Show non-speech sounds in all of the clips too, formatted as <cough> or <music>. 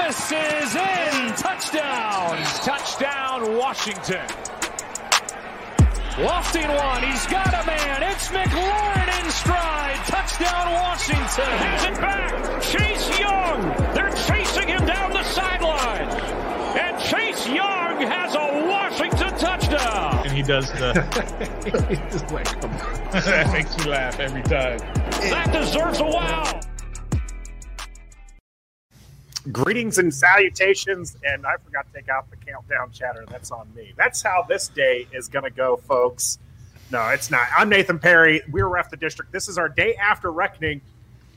Thomas is in. Touchdown. Touchdown, Washington. Lofting one. He's got a man. It's McLaurin in stride. Touchdown, Washington. Hands it back. Chase Young. They're chasing him down the sideline. And Chase Young has a Washington touchdown. And he does the. <laughs> <laughs> that makes me laugh every time. That deserves a wow. Greetings and salutations, and I forgot to take out the countdown chatter. That's on me. That's how this day is going to go, folks. No, it's not. I'm Nathan Parry. We're Ref the District. This is our day after reckoning,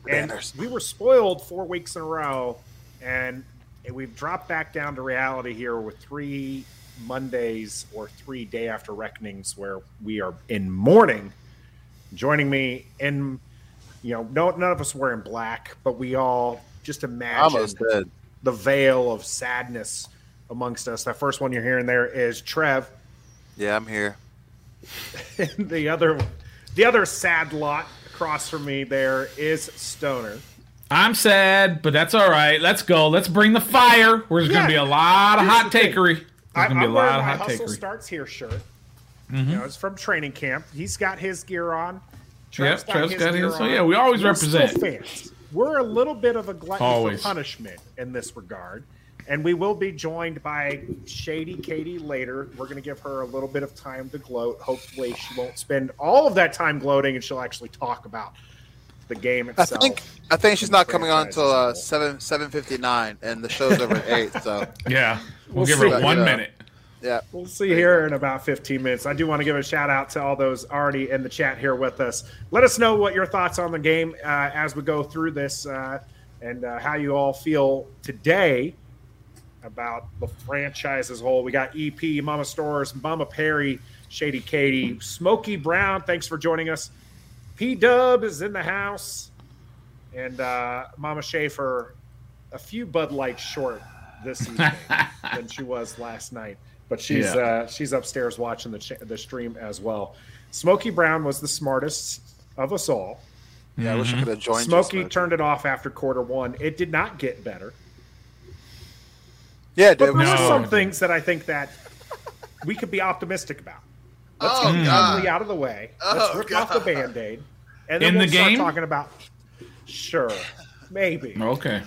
and Banners. we were spoiled four weeks in a row, and we've dropped back down to reality here with three Mondays or three day after reckonings where we are in mourning. Joining me in, you know, no, none of us were in black, but we all just imagine Almost dead. the veil of sadness amongst us. That first one you're hearing there is Trev. Yeah, I'm here. <laughs> And the other the other sad lot across from me there is Stoner. I'm sad, but that's all right. Let's go. Let's bring the fire. There's Yeah. going to be a lot of Here's hot the takery. There's I, going to be a I'm wearing lot of hot hustle takery. starts here shirt. Mhm. You know, it's from training camp. He's got his gear on. Yep, Trev's got gear his. So yeah, we always We're still represent. fans. We're a little bit of a glutton Always. for punishment in this regard. And we will be joined by Shady Katie later. We're going to give her a little bit of time to gloat. Hopefully, she won't spend all of that time gloating and she'll actually talk about the game itself. I itself. think I think she's not coming on until uh, as a whole. seven seven fifty nine, and the show's over at eight. So <laughs> Yeah, we'll, We'll give see. her one Yeah. minute. Yeah, We'll see here in about 15 minutes. I do want to give a shout out to all those already in the chat here with us. Let us know what your thoughts on the game uh, as we go through this uh, and uh, how you all feel today about the franchise as a whole. We got EP, Mama Stores, Mama Parry, Shady Katie, Smokey Brown. Thanks for joining us. P Dub is in the house, and uh, Mama Schaefer, a few Bud Lights short this evening <laughs> than she was last night. But she's Yeah. uh, she's upstairs watching the ch- the stream as well. Smokey Brown was the smartest of us all. yeah. I wish I could have joined. you, Smokey Smokey. turned it off after quarter one. It did not get better. Yeah, But there No. were some things that I think that we could be optimistic about. Let's Oh, get the God. ugly out of the way. Oh, Let's rip off the God. band-aid. And then In we'll the start game? talking about sure. Maybe. Okay.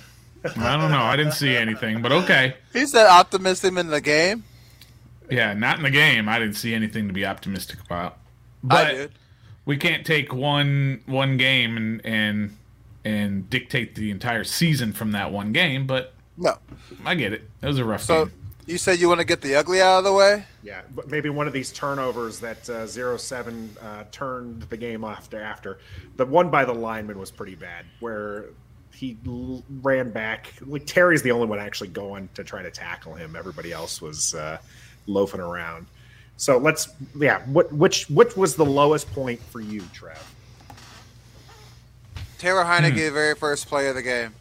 I don't know. I didn't see anything, but okay. He said optimism in the game. Yeah, not in the game. I didn't see anything to be optimistic about. I But did. we can't take one one game and and and dictate the entire season from that one game. But No. I get it. It was a rough So game. you said you want to get the ugly out of the way. Yeah, but maybe one of these turnovers that uh, zero seven uh, turned the game after after the one by the lineman was pretty bad, where he l- ran back. Like Terry's the only one actually going to try to tackle him. Everybody else was uh, loafing around. So let's yeah. What which what was the lowest point for you, Trev? Taylor Heinicke, Hmm. the very first play of the game.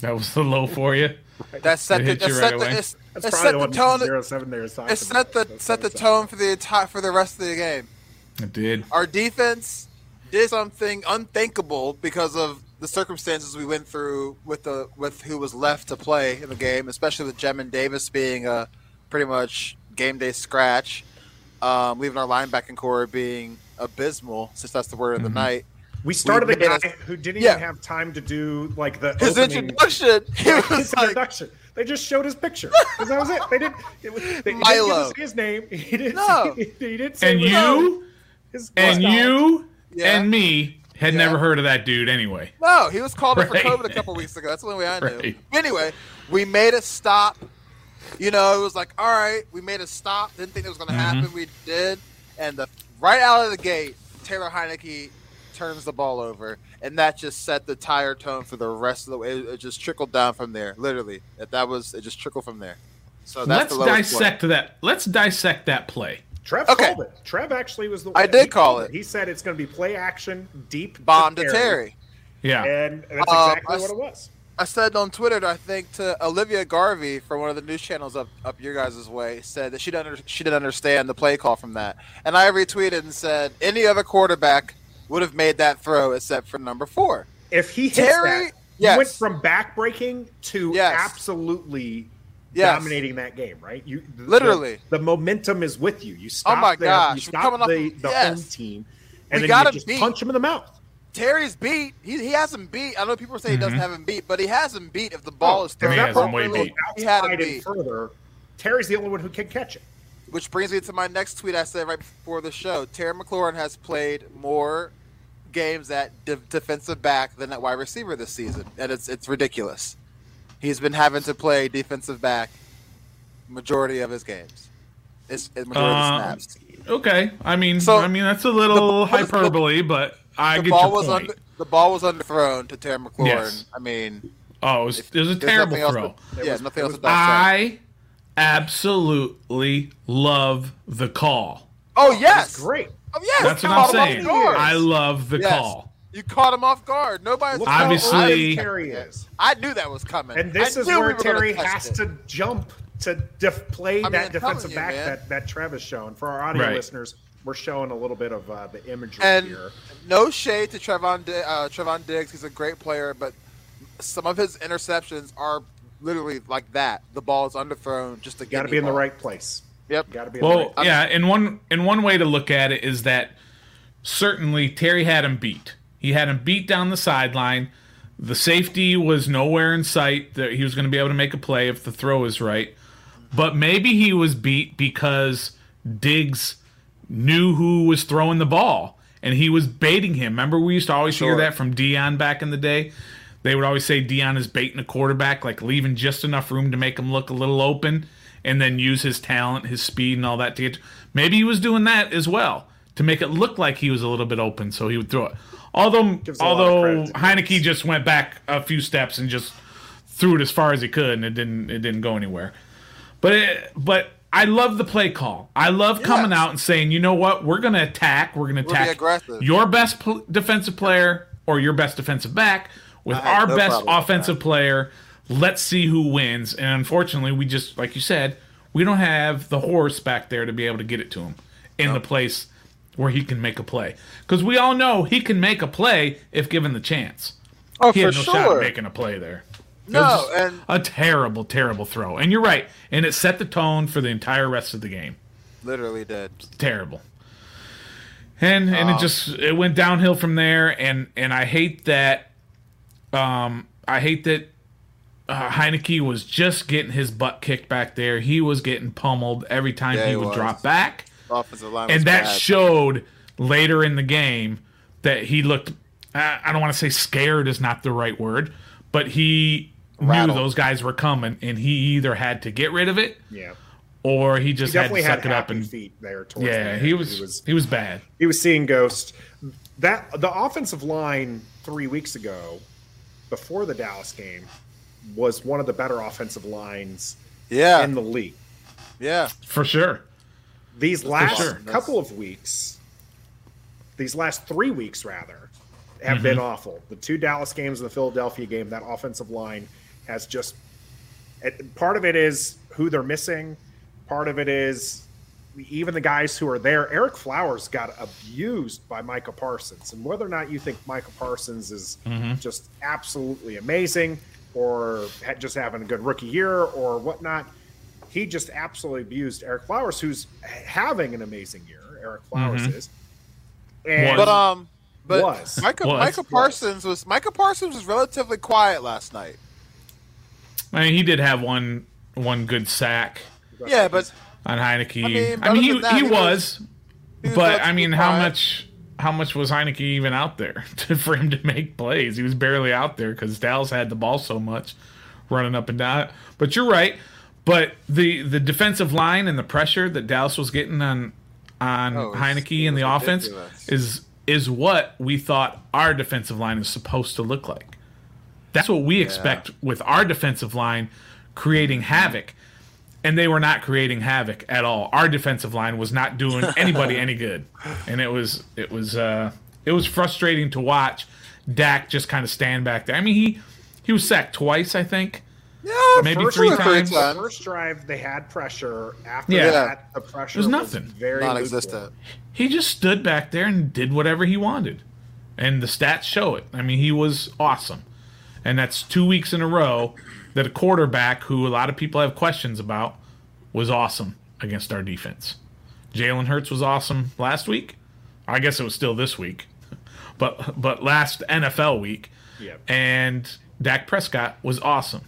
That was the low for you. <laughs> That set the, hit that you set right the, away? it's, That's it set the the tone. zero seven there is talking It set the set the tone for the entire for the rest of the game. It did. Our defense did something unthinkable because of the circumstances we went through with the with who was left to play in the game, especially with Jamin Davis being a pretty much game day scratch, um, leaving our linebacking core being abysmal, since that's the word of the Mhm. night. We started We a guy us- who didn't Yeah. even have time to do like the His opening- introduction, <laughs> he his like, introduction. They just showed his picture. 'Cause that was it. They didn't. It was, they, he didn't give Milo. us his name. <laughs> He didn't. No. Say, he didn't say And you his and mustache. you Yeah. and me had Yeah. never heard of that dude anyway. No, he was called up for COVID a couple weeks ago. That's the only way I knew. <laughs> Right. Anyway, we made a stop. You know, it was like, all right, we made a stop. Didn't think it was going to Mhm. happen. We did, and the right out of the gate, Taylor Heinicke turns the ball over, and that just set the tire tone for the rest of the way. It, it just trickled down from there. Literally, that, that was it. Just trickled from there. So that's Let's the lowest point. dissect that. Let's dissect that play. Trev Okay. called it. Trev actually was the. one. I did call called it. He said it's going to be play action, deep Bomb to Terry. Yeah. and that's Uh, exactly I what it was. I said on Twitter, I think to Olivia Garvey from one of the news channels up up your guys' way, said that she didn't under, she didn't understand the play call from that, and I retweeted and said any other quarterback would have made that throw except for number four. If he hits Terry, that, Yes. you went from backbreaking to Yes. absolutely Yes. dominating that game, right? You the- Literally. the, the momentum is with you. You oh stop my the, gosh, you stop coming off the, the home team, and We then you just beat. punch him in the mouth. Terry's beat. He, he has him beat. I know people say he doesn't have him beat, but he has him beat if the ball is thrown he has him way beat. He had him beat. further. Terry's the only one who can catch it. Which brings me to my next tweet I said right before the show. Terry McLaurin has played more games at de- defensive back than at wide receiver this season, and it's it's ridiculous. He's been having to play defensive back majority of his games. It's, it's majority Um, of the snaps. Okay, I mean, So, I mean that's a little the ball was- hyperbole, but I The get ball your was point. under the ball was underthrown to Terry McLaurin. Yes. I mean, oh, it was, it was a there's terrible nothing else throw. to- yeah, was- nothing else was to. I absolutely love the call. Oh yes, Great. Oh, yes. That's what I'm saying. I love the Yes. call. You caught him off guard. Nobody. Look Obviously- Terry is. I knew that was coming. And this I is where we Terry has it. to jump to def- play mean, that I'm defensive telling you, back man. that, that Trev is showing. For our audio Right. listeners, we're showing a little bit of uh, the imagery And here. No shade to Trevon Di- uh, Trevon Diggs. He's a great player, but some of his interceptions are literally like that. The ball is underthrown just to got to be in the right place. Yep. Got to be in the Well, right yeah, and one and one way to look at it is that certainly Terry had him beat. He had him beat down the sideline. The safety was nowhere in sight that he was going to be able to make a play if the throw is right. But maybe he was beat because Diggs knew who was throwing the ball and he was baiting him. Remember, we used to always hear that from Deion back in the day. They would always say Deion is baiting a quarterback, like leaving just enough room to make him look a little open, and then use his talent, his speed, and all that to get. Maybe he was doing that as well to make it look like he was a little bit open, so he would throw it. Although, Gives a lot of although Heinicke just went back a few steps and just threw it as far as he could, and it didn't. It didn't go anywhere. But it, but I love the play call. I love coming out and saying, you know what, we're going to attack. We're going to be attack aggressive. your best pl- defensive player or your best defensive back with I our no best offensive player. Let's see who wins. And unfortunately, we just like you said, we don't have the horse back there to be able to get it to him in the place where he can make a play. Because we all know he can make a play if given the chance. Oh, he for had no shot at making a play there. No, and a terrible, terrible throw. And you're right. And it set the tone for the entire rest of the game. literally did. Terrible. And and it just it went downhill from there. And and I hate that. Um, I hate that. Uh, Heinicke was just getting his butt kicked back there. He was getting pummeled every time Yeah, he would was. drop back Offensive line, and that bad. showed later in the game that he looked I don't want to say scared is not the right word, but he Rattled. knew those guys were coming and he either had to get rid of it Yeah. or he He just had to definitely had, suck it up and feet there towards the yeah, end. he was, he was bad. he was seeing ghosts. That the offensive line three weeks ago, before the Dallas game, was one of the better offensive lines Yeah, in the league. yeah. For sure. These last sure. couple of weeks, these last three weeks rather, have been Mm-hmm. awful. The two Dallas games and the Philadelphia game, that offensive line has just. It, part of it is who they're missing. Part of it is even the guys who are there. Ereck Flowers got abused by Micah Parsons, and whether or not you think Micah Parsons is Mm-hmm. just absolutely amazing or ha- just having a good rookie year or whatnot, he just absolutely abused Ereck Flowers, who's having an amazing year. Ereck Flowers Mhm. is, and But um, but Was. Micah, Was. Micah Parsons was Micah Parsons was relatively quiet last night. I mean, he did have one one good sack Yeah, but on Heinicke. I I mean, mean, he, that, he he was- was, he was but I mean, how quiet. much how much was Heinicke even out there <laughs> to, for him to make plays? He was barely out there because Dallas had the ball so much, running up and down. But you're right. But the the defensive line and the pressure that Dallas was getting on on Oh, Heinicke and the was offense is is what we thought our defensive line is supposed to look like. That's what we expect with our defensive line creating havoc. And they were not creating havoc at all. Our defensive line was not doing <laughs> anybody any good. And it was it was uh it was frustrating to watch Dak just kind of stand back there. I mean he he was sacked twice, I think. yeah, Maybe first three times. The first drive, they had pressure. After Yeah. that, the pressure There's was nothing. very non-existent. lukewarm. He just stood back there and did whatever he wanted. And the stats show it. I mean, he was awesome. And that's two weeks in a row that a quarterback who a lot of people have questions about was awesome against our defense. Jalen Hurts was awesome last week. I guess it was still this week, <laughs> but but last NFL week. Yep. And Dak Prescott was awesome.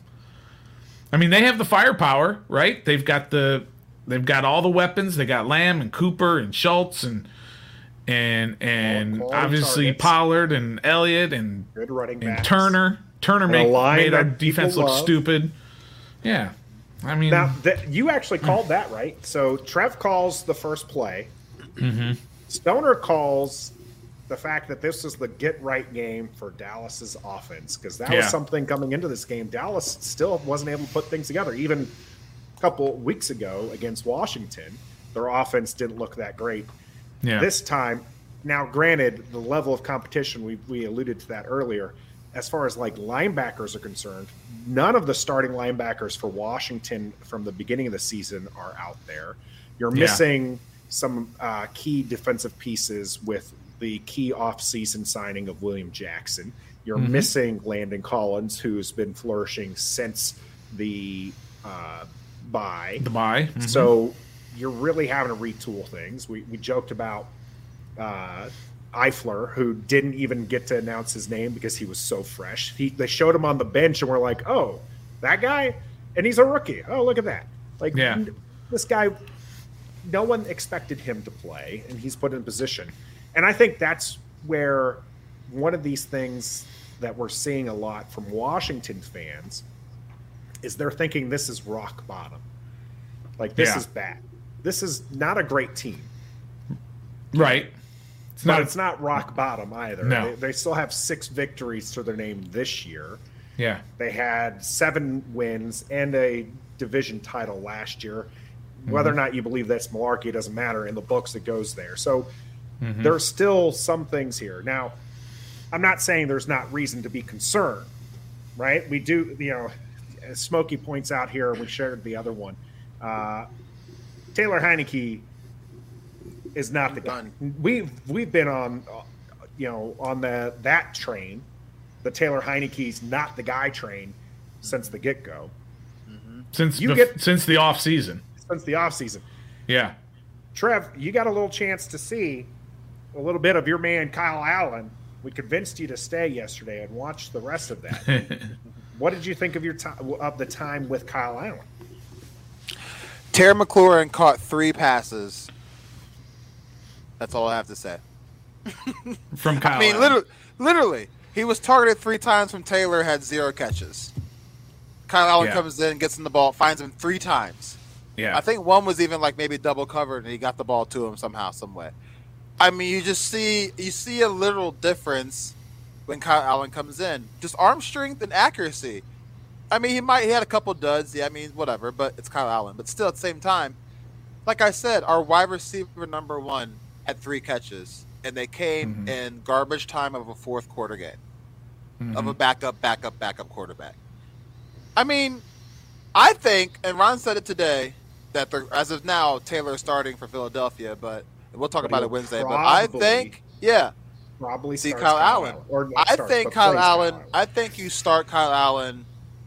I mean, they have the firepower, right? They've got the they've got all the weapons. They got Lamb and Cooper and Schultz and and and obviously targets. Pollard and Elliott and Good running and backs. Turner. Turner a made, our defense look love. stupid. Yeah, I mean, Now, that you actually called that right. So Trev calls the first play. Mm-hmm. Stoner calls the fact that this is the get right game for Dallas's offense because that Yeah. was something coming into this game. Dallas still wasn't able to put things together. Even a couple weeks ago against Washington, their offense didn't look that great. yeah, This time, now granted, the level of competition we we alluded to that earlier. As far as like linebackers are concerned, none of the starting linebackers for Washington from the beginning of the season are out there. You're Yeah. missing some uh, key defensive pieces with the key offseason signing of William Jackson. You're Mm-hmm. missing Landon Collins, who's been flourishing since the uh, bye. the buy. Mhm. So you're really having to retool things. We, we joked about uh, Eifler, who didn't even get to announce his name because he was so fresh. He, they showed him on the bench and we're like, oh, that guy? And he's a rookie. Oh, look at that. Like, Yeah. this guy, no one expected him to play, and he's put in position. And I think that's where one of these things that we're seeing a lot from Washington fans is they're thinking this is rock bottom. Like this Yeah. is bad. This is not a great team, right. It's but not. it's not rock bottom either. No. They, they still have six victories to their name this year. yeah, They had seven wins and a division title last year. Whether or not you believe that's malarkey doesn't matter. In the books, it goes there. So there's still some things here. Now, I'm not saying there's not reason to be concerned, right? We do, you know, as Smokey points out here, we shared the other one. Uh, Taylor Heinicke is not the guy. We've we've been on, uh, you know, on the that train, the Taylor Heinicke's not the guy train since the get go, since You bef- get- since the off season. since the offseason. Yeah, Trev, you got a little chance to see a little bit of your man Kyle Allen. We convinced you to stay yesterday and watch the rest of that. <laughs> what did you think of your time of the time with Kyle Allen? Terry McLaurin caught three passes. That's all I have to say. <laughs> from Kyle. I mean, literally, literally, he was targeted three times from Taylor, had zero catches. Kyle Allen Yeah. comes in, gets in the ball, finds him three times. Yeah, I think one was even like maybe double covered, and he got the ball to him somehow, some way. I mean, you just see you see a literal difference when Kyle Allen comes in, just arm strength and accuracy. I mean, he might he had a couple duds, yeah. I mean, whatever, but it's Kyle Allen. But still, at the same time, like I said, our wide receiver number one had three catches, and they came Mhm. in garbage time of a fourth quarter game Mhm. of a backup, backup, backup quarterback. I mean, I think, and Ron said it today, that the, as of now, Taylor is starting for Philadelphia, but we'll talk about it Wednesday. But I think, yeah, Probably see starts Kyle, Allen. or I starts, think but Kyle Allen. I think you start Kyle Allen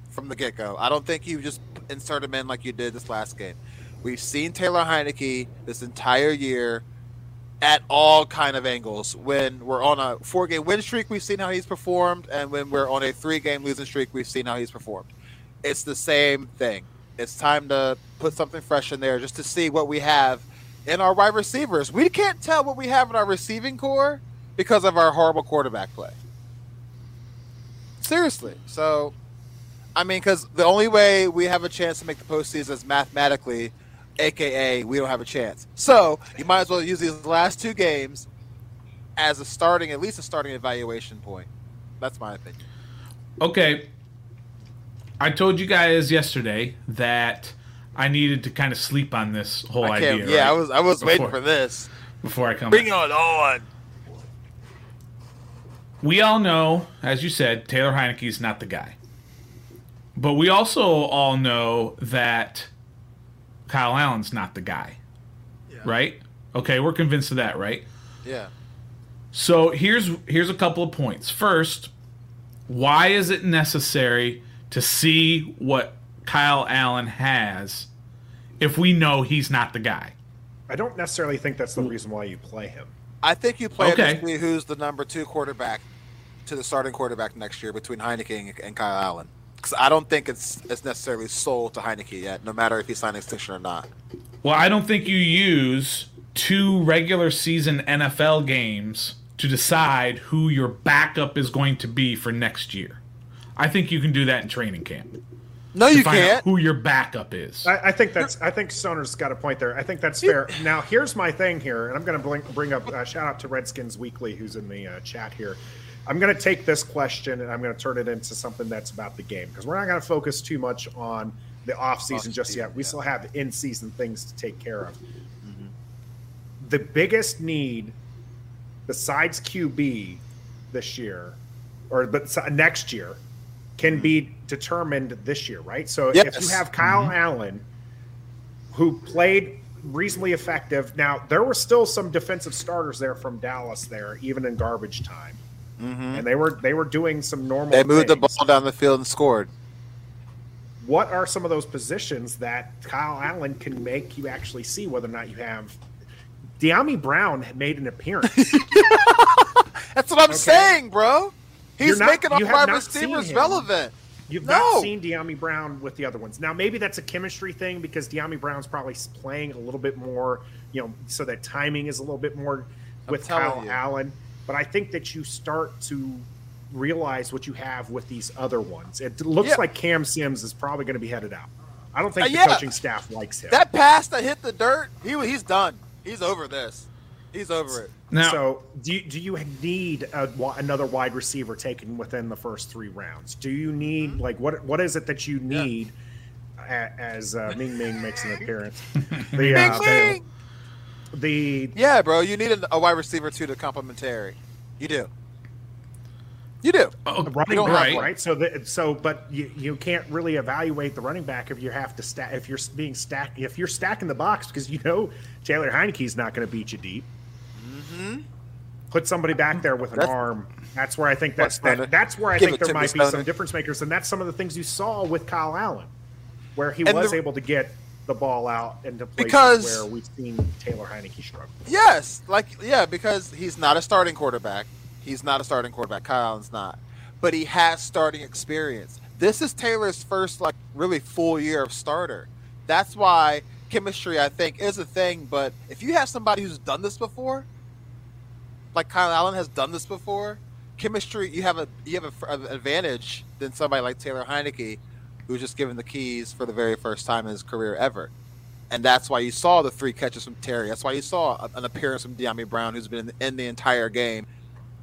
from the get go. I don't think you just insert him in like you did this last game. We've seen Taylor Heinicke this entire year at all kind of angles. When we're on a four game win streak, we've seen how he's performed, and when we're on a three game losing streak, we've seen how he's performed. It's the same thing. It's time to put something fresh in there just to see what we have in our wide receivers. We can't tell what we have in our receiving core because of our horrible quarterback play. Seriously. So, I mean, because the only way we have a chance to make the postseason is mathematically, aka we don't have a chance. So you might as well use these last two games as a starting, at least a starting evaluation point. That's my opinion. okay. I told you guys yesterday that I needed to kind of sleep on this whole I idea. yeah, I was. I was waiting for this. before I come. Bring it on. we all know, as you said, Taylor Heinicke is not the guy. But we also all know that Kyle Allen's not the guy. Right? Okay, we're convinced of that, right? Yeah. So here's here's a couple of points. First, why is it necessary to see what Kyle Allen has if we know he's not the guy? I don't necessarily think that's the reason why you play him. I think you play Okay. okay. who's the number two quarterback to the starting quarterback next year between Heinicke and, and Kyle Allen. Because I don't think it's it's necessarily sold to Heinicke yet, no matter if he's signing extension or not. Well, I don't think you use two regular season NFL games to decide who your backup is going to be for next year. I think you can do that in training camp. No, to you find can't. who your backup is. I, I think that's. I think Stoner's got a point there. I think that's fair. Now, here's my thing here, and I'm going to bring, bring up. Uh, shout out to Redskins Weekly, who's in the uh, chat here. I'm going to take this question and I'm going to turn it into something that's about the game because we're not going to focus too much on the off season just yet. We yeah. still have in season things to take care of. Mm-hmm. The biggest need, besides QB, this year, or but next year, can mm-hmm. be determined this year, right? So if you have Kyle mm-hmm. Allen, who played reasonably effective. Now there were still some defensive starters there from Dallas there, even in garbage time, Mm-hmm. and they were they were doing some normal. They moved the ball down the field and scored. What are some of those positions that Kyle Allen can make you actually see whether or not you have? Dyami Brown made an appearance. <laughs> That's what I'm saying, bro. He's not- making have wide receivers relevant. You've No. not seen Dyami Brown with the other ones. Now, maybe that's a chemistry thing because Dyami Brown's probably playing a little bit more, you know, so that timing is a little bit more with Kyle you. Allen. But I think that you start to realize what you have with these other ones. It looks Yeah. like Cam Sims is probably going to be headed out. I don't think Uh, the yeah. coaching staff likes him. That pass that hit the dirt, he he's done. He's over this. He's over it. Now, so, do you, do you need a, another wide receiver taken within the first three rounds? Do you need like what what is it that you need a, as uh, Ming Ming makes an appearance? <laughs> The, uh, Bing, bing. the, the Yeah, bro, you need a, a wide receiver too to complementary. You do. You do. oh, running don't back, right. right? So, the, so, but you, you can't really evaluate the running back if you have to stack if you're being stacked if you're stacking the box because you know Taylor Heinicke's not going to beat you deep. Put somebody back there with an Mm-hmm. That's- arm. That's where I think that's that, that's where I Give think there might be some difference makers, and that's some of the things you saw with Kyle Allen, where he And was the- able to get the ball out into places Because- where we've seen Taylor Heinicke struggle. Yes, like yeah, because he's not a starting quarterback. He's not a starting quarterback. Kyle Allen's not, but he has starting experience. This is Taylor's first like really full year of starter. That's why chemistry, I think, is a thing. But if you have somebody who's done this before, like Kyle Allen has done this before, chemistry you have a you have a, an advantage than somebody like Taylor Heinicke, who's just given the keys for the very first time in his career ever. And that's why you saw the three catches from Terry. That's why you saw a- an appearance from Dyami Brown, who's been in, in the entire game.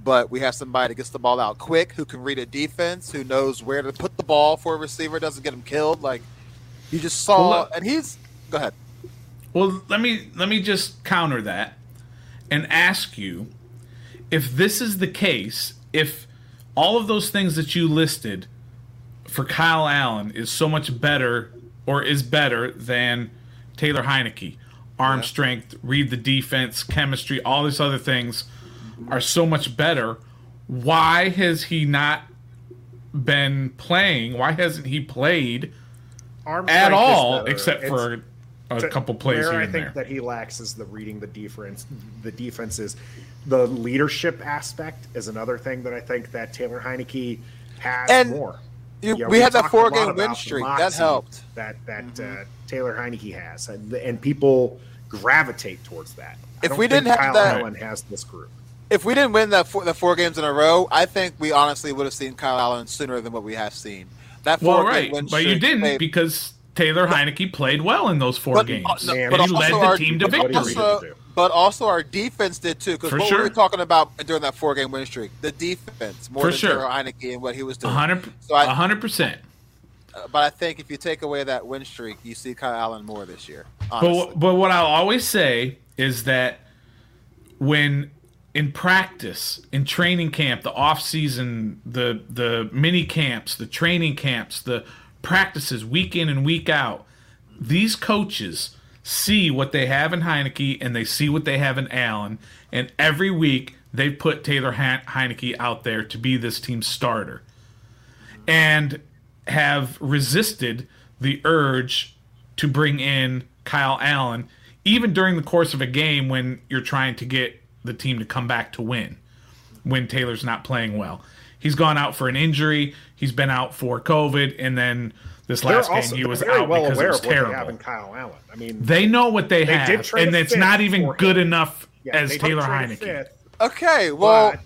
But we have somebody that gets the ball out quick, who can read a defense, who knows where to put the ball for a receiver, doesn't get him killed. Like you just saw, Well, and he's go ahead. Well, let me let me just counter that and ask you if this is the case, if all of those things that you listed for Kyle Allen is so much better or is better than Taylor Heinicke. Arm strength, read the defense, chemistry, all these other things are so much better. Why has he not been playing? Why hasn't he played Arm at all better. except It's- for a to- couple plays where here I and think there? that he lacks is the reading the defense. The defenses, the leadership aspect is another thing that I think that Taylor Heinicke has And more. You, Yeah, we had that talked a lot four-game win streak. That helped. That that uh, Taylor Heinicke has, and, and people gravitate towards that. I If don't we didn't have Kyle that- Allen has this group. If we didn't win that four, the four games in a row, I think we honestly would have seen Kyle Allen sooner than what we have seen. That Well, four-game right, win but you didn't made- because Taylor Heinicke played well in those four But- games. uh, no, but he led the our- team to but what he victory. also, do. But also our defense did too. Because what sure. were talking about during that four-game win streak? The defense more For than sure. Taylor Heinicke and what he was doing. hundred, So I- a hundred percent. Uh, but I think if you take away that win streak, you see Kyle Allen more this year. But but what I'll always say is that when in practice, in training camp, the off season, the the mini camps, the training camps, the practices, week in and week out, these coaches see what they have in Heinicke and they see what they have in Allen, and every week they put Taylor Hein- Heinicke out there to be this team's starter. and have resisted the urge to bring in Kyle Allen, even during the course of a game when you're trying to get the team to come back to win, when Taylor's not playing well. He's gone out for an injury. He's been out for COVID, and then this last also game he was out well because it was of what they have terrible. in Kyle Allen. I mean, They know what they, They have, did and it's not even good him. enough yeah, as Taylor trade Heinicke. fifth, Okay, well, but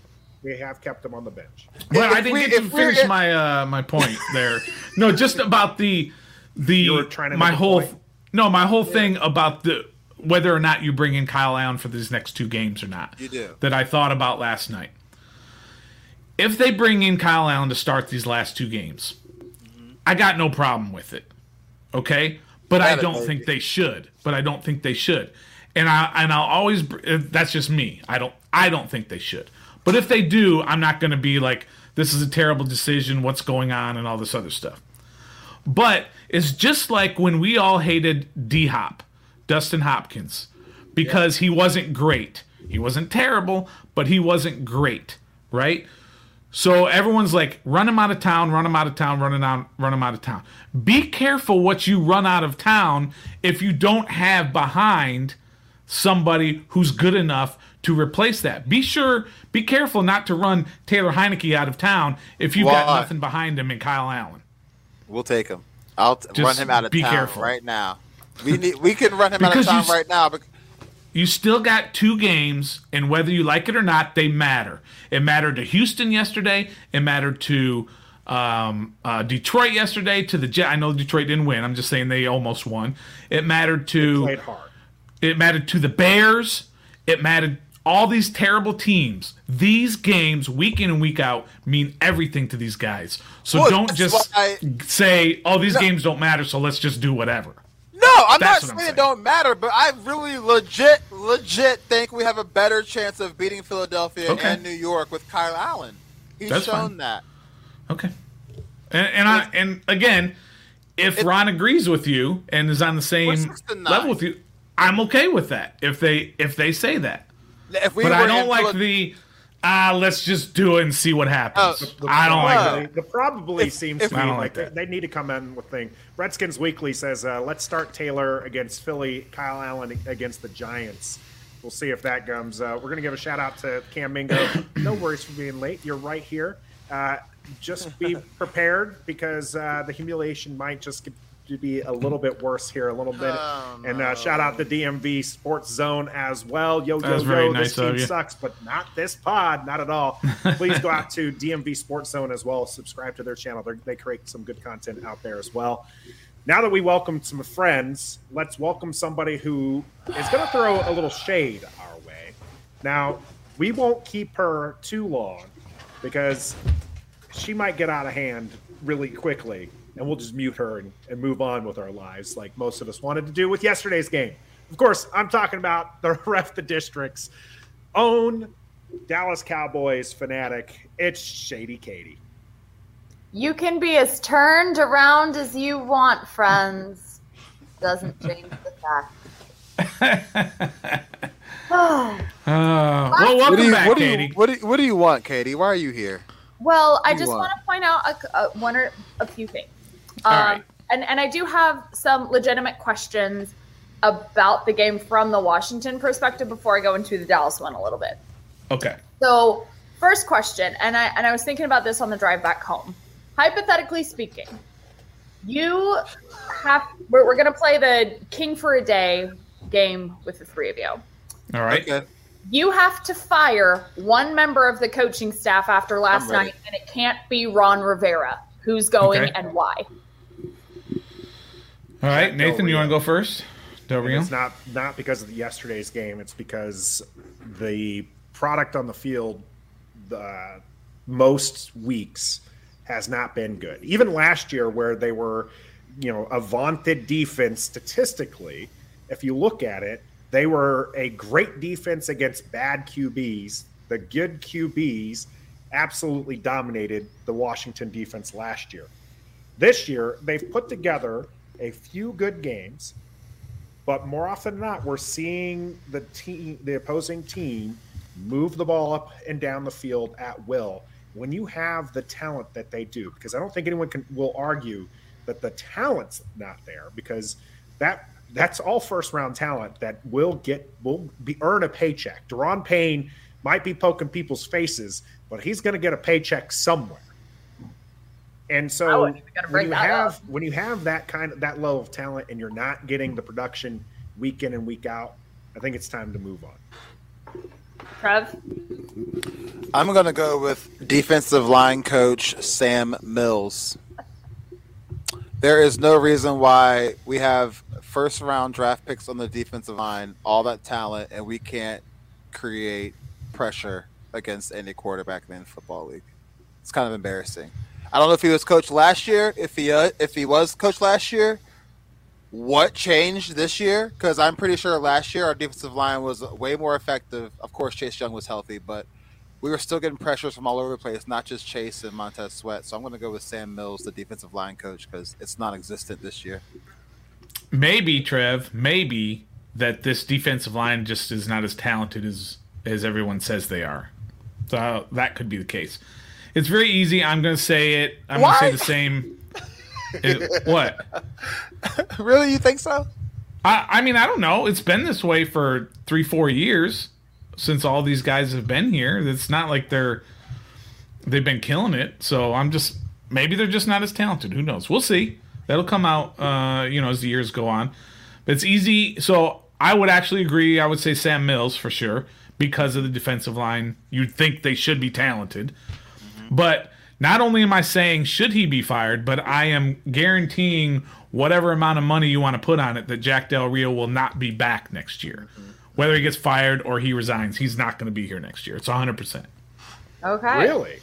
they have kept him on the bench. But If I didn't we- get to finish in- my uh, my point there. No, just about the the You were trying to my whole point? no my whole thing about the whether or not you bring in Kyle Allen for these next two games or not. You do. that I thought about last night. If they bring in Kyle Allen to start these last two games, I got no problem with it. Okay, but I don't think they should. But I don't think they should. And I and I'll always uh, that's just me. I don't I don't think they should. But if they do, I'm not going to be like this is a terrible decision. What's going on and all this other stuff. But it's just like when we all hated D Hop, Dustin Hopkins, because he wasn't great. He wasn't terrible, but he wasn't great, right? So everyone's like, run him out of town, run him out of town, run him out, run him out of town. Be careful what you run out of town if you don't have behind somebody who's good enough to replace that. Be sure, be careful not to run Taylor Heinicke out of town if you've got nothing behind him in Kyle Allen. we'll take him. I'll t- run him out of be town careful. right now. We need. We can run him out of Because town right now. bec- you still got two games, and whether you like it or not, they matter. It mattered to Houston yesterday. It mattered to um, uh, Detroit yesterday. To the Jet. I know Detroit didn't win. I'm just saying they almost won. It mattered to Played hard. it mattered to the Bears. It mattered all these terrible teams. These games, week in and week out, mean everything to these guys. So Well, don't just why- say, "Oh, these No. games don't matter, so let's just do whatever." No, I'm That's not what I'm saying saying. it don't matter, but I really legit, legit think we have a better chance of beating Philadelphia Okay. and New York with Kyle Allen. He's That's shown fine. that. Okay. And and I and again, if Ron agrees with you and is on the same six to nine. level with you, I'm okay with that. If they if they say that. If we But I don't like the ah, let's just do it and see what happens. Oh, I don't like that. The probably If- seems if- to be I like, like they, that. they need to come in with thing. Redskins Weekly says, uh, "Let's start Taylor against Philly, Kyle Allen against the Giants." We'll see if that comes. Uh, we're going to give a shout out to Cam Mingo. <coughs> no worries for being late. You're right here. Uh, just be <laughs> prepared because uh, the humiliation might just get to be a little bit worse here, a little bit. Oh, and uh, shout out to DMV Sports Zone as well. Yo, yo, That's yo! nice this team you. sucks, but not this pod, not at all. <laughs> Please go out to DMV Sports Zone as well. Subscribe to their channel. They're, they create some good content out there as well. Now that we welcome some friends, let's welcome somebody who is going to throw a little shade our way. Now, we won't keep her too long because she might get out of hand really quickly, and we'll just mute her and, and move on with our lives like most of us wanted to do with yesterday's game. Of course, I'm talking about the <laughs> ref the district's own Dallas Cowboys fanatic. It's Shady Katie. You can be as turned around as you want, friends. Doesn't change the fact. Uh, <laughs> <sighs> well, welcome do you, back, what do Katie. you, what do you, what do you want, Katie? Why are you here? well, I just want? want to point out a, a, one or a few things. All Um, right. and, and I do have some legitimate questions about the game from the Washington perspective before I go into the Dallas one a little bit. Okay. So, first question, and I and I was thinking about this on the drive back home. Hypothetically speaking, you have we're, we're gonna play the King for a Day game with the three of you. All right. Okay. You have to fire one member of the coaching staff after last night, and it can't be Ron Rivera. Who's going Okay. and why? All right, Nathan, you want to go first? Del And It's not not because of yesterday's game. It's because the product on the field, the most weeks has not been good. Even last year, where they were, you know, a vaunted defense statistically, if you look at it, they were a great defense against bad QBs. The good QBs absolutely dominated the Washington defense last year. This year, they've put together a few good games, but more often than not, we're seeing the team, the opposing team, move the ball up and down the field at will, when you have the talent that they do, because I don't think anyone can will argue that the talent's not there because that that's all first round talent that will get will be earn a paycheck. Daron Payne might be poking people's faces, but he's going to get a paycheck somewhere. And so wasn't even gonna when you have up. when you have that kind of that level of talent and you're not getting the production week in and week out, I think it's time to move on. Trev, I'm going to go with defensive line coach Sam Mills. There is no reason why we have first round draft picks on the defensive line, all that talent, and we can't create pressure against any quarterback in the football league. It's kind of embarrassing. I don't know if he was coached last year. If he uh, if he was coached last year, what changed this year? Because I'm pretty sure last year our defensive line was way more effective. Of course, Chase Young was healthy, but we were still getting pressures from all over the place, not just Chase and Montez Sweat. So I'm going to go with Sam Mills, the defensive line coach, because it's non-existent this year. maybe Trev, maybe that this defensive line just is not as talented as as everyone says they are. So that could be the case. It's very easy. I'm going to say it. I'm going to say the same. It- what? <laughs> really, you think so? I, I mean, I don't know. It's been this way for three, four years since all these guys have been here. It's not like they're they've been killing it. So I'm just maybe they're just not as talented. Who knows? We'll see. That'll come out, uh, you know, as the years go on. But it's easy. So I would actually agree. I would say Sam Mills for sure because of the defensive line. You'd think they should be talented, but not only am I saying should he be fired, but I am guaranteeing whatever amount of money you want to put on it that Jack Del Rio will not be back next year. Mm-hmm. Whether he gets fired or he resigns, he's not going to be here next year. It's 100%. okay. Really?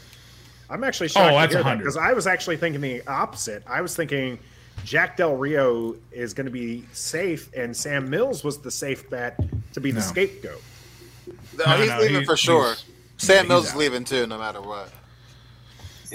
I'm actually shocked Oh, that's to hear that 100. because I was actually thinking the opposite. I was thinking Jack Del Rio is going to be safe, and Sam Mills was the safe bet to be the No. scapegoat. No, he's no, leaving he- for sure. Sam he's Mills is leaving too, no matter what.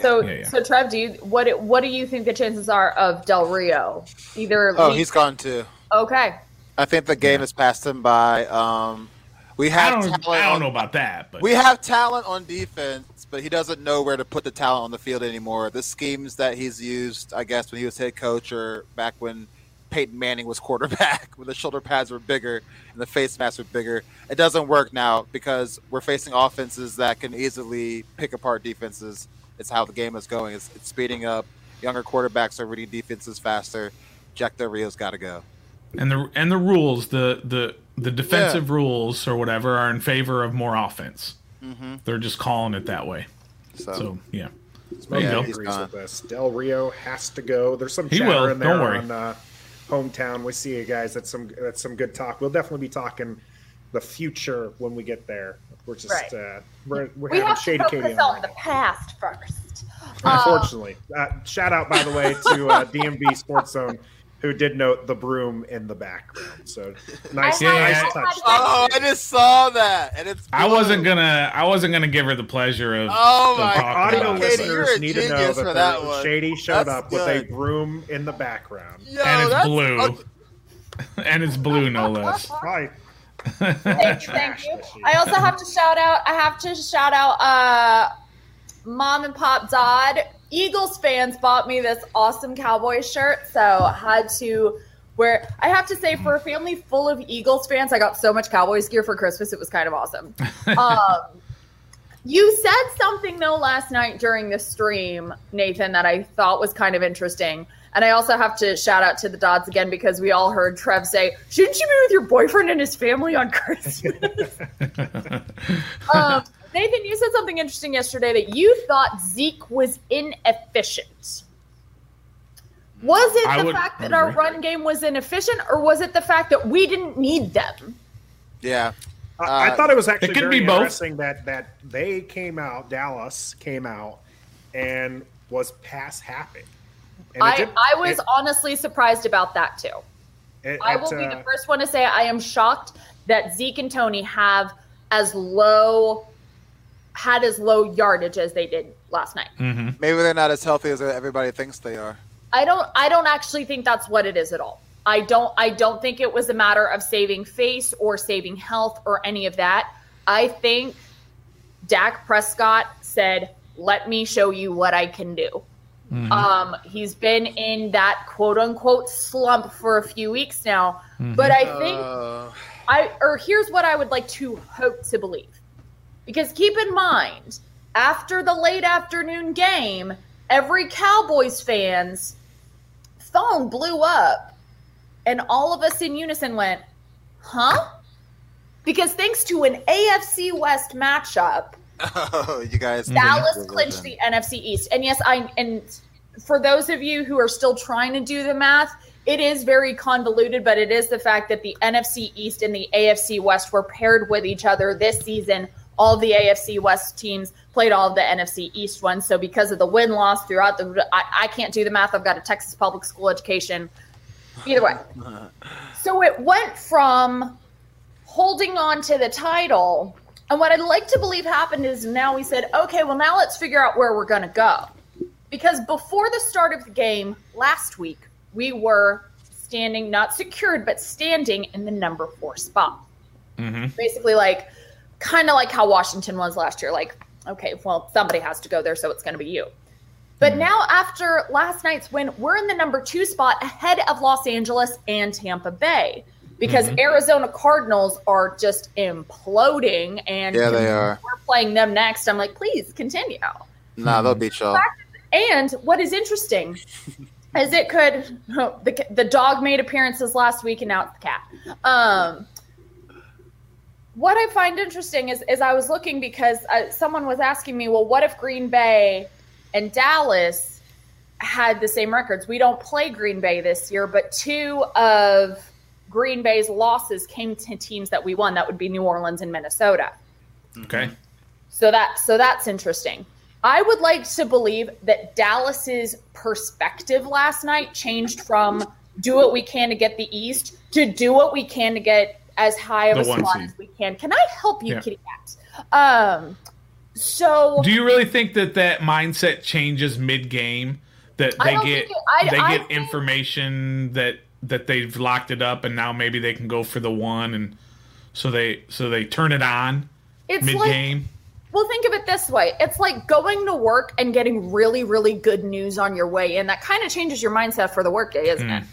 So, Yeah, yeah. so Trev, do you what what do you think the chances are of Del Rio? Either Oh, leave- he's gone too. okay. I think the game has passed him by. Um, we I have don't, talent I don't on- know about that, but We have talent on defense, but he doesn't know where to put the talent on the field anymore. The schemes that he's used, I guess, when he was head coach or back when Peyton Manning was <laughs> quarterback, when the shoulder pads were bigger and the face masks were bigger, it doesn't work now because we're facing offenses that can easily pick apart defenses. It's how the game is going. It's, it's speeding up. Younger quarterbacks are reading defenses faster. Jack Del Rio's got to go. and the and the rules, the the the defensive rules or whatever are in favor of more offense. They're just calling it that way. So, So yeah, Smoke you go. agrees He's gone. with this. Del Rio has to go. There's some He chatter will. in there Don't worry. on uh, hometown. We see you guys. That's some that's some good talk. We'll definitely be talking the future when we get there. We're just Right. uh, we're we're We having have to Shady Katie focus on. on the past first. Unfortunately, uh, shout out by the way to uh, <laughs> DMV Sports Zone, who did note the broom in the background. So nice, I nice I touch. had- Oh, I just saw that, and it's. I wasn't gonna I wasn't gonna give her the pleasure of. Oh of my talking Audio about it. Katie, you're listeners need to know genius that, for the that one. Shady showed That's up with a broom in the background. Yo, and it's blue, okay. <laughs> and it's blue no <laughs> less. Right. Thank, thank you. I also have to shout out. I have to shout out. Uh, Mom and Pop Dodd, Eagles fans bought me this awesome Cowboys shirt, so I had to wear. I have to say, for a family full of Eagles fans, I got so much Cowboys gear for Christmas. It was kind of awesome. <laughs> um, you said something though last night during the stream, Nathan, that I thought was kind of interesting. And I also have to shout out to the Dodds again because we all heard Trev say, "Shouldn't you be with your boyfriend and his family on Christmas?" <laughs> um, Nathan, you said something interesting yesterday that you thought Zeke was inefficient. Was it I the would fact that our run game was inefficient, or was it the fact that we didn't need them? Yeah, I, I Uh, thought it was actually could very be both. interesting that that they came out, Dallas came out, and was pass happy. And I, did- I was it- honestly surprised about that too. it- I it, will be uh, the first one to say I am shocked that Zeke and Tony have as low had as low yardage as they did last night. hmm maybe they're not as healthy as everybody thinks they are. I don't I don't actually think that's what it is at all. I don't I don't think it was a matter of saving face or saving health or any of that. I think Dak Prescott said, let me show you what I can do. Um, he's been in that quote unquote slump for a few weeks now, but I think Uh, I or here's what I would like to hope to believe. Because keep in mind, after the late afternoon game, every Cowboys fans phone blew up and all of us in unison went, "Huh?" Because thanks to an AFC West matchup, <laughs> you guys. Dallas clinched the NFC East. And yes, I and for those of you who are still trying to do the math, it is very convoluted, but it is the fact that the NFC East and the AFC West were paired with each other this season. All the AFC West teams played all of the NFC East ones. So because of the win loss throughout the, I, I can't do the math. I've got a Texas public school education. Either way, <laughs> so it went from holding on to the title. And what I'd like to believe happened is now we said, okay, well, now let's figure out where we're going to go. Because before the start of the game last week, we were standing, not secured, but standing in the number four spot. Mm-hmm. Basically, like, kind of like how Washington was last year. Like, okay, well, somebody has to go there, so it's going to be you. But mm-hmm. now, after last night's win, we're in the number two spot ahead of Los Angeles and Tampa Bay because Arizona Cardinals are just imploding. And Yeah, they are. We're playing them next. I'm like, please continue. Nah, they'll beat y'all. And what is interesting is it could <laughs> the the dog made appearances last week and now it's the cat. Um, what I find interesting is is I was looking because uh, someone was asking me, well, what if Green Bay and Dallas had the same records? We don't play Green Bay this year, but two of Green Bay's losses came to teams that we won. That would be New Orleans and Minnesota. Okay. So that so that's interesting. I would like to believe that Dallas's perspective last night changed from do what we can to get the East to do what we can to get as high of The a spot seed. as we can. Can I help you, Yeah. kitty cat? Um, so Do you really think that that mindset changes mid game? That they get it- I- they I get think- information that that they've locked it up and now maybe they can go for the one and so they so they turn it on it's mid like game. Well, think of it this way. It's like going to work and getting really, really good news on your way in. That kind of changes your mindset for the workday, isn't it?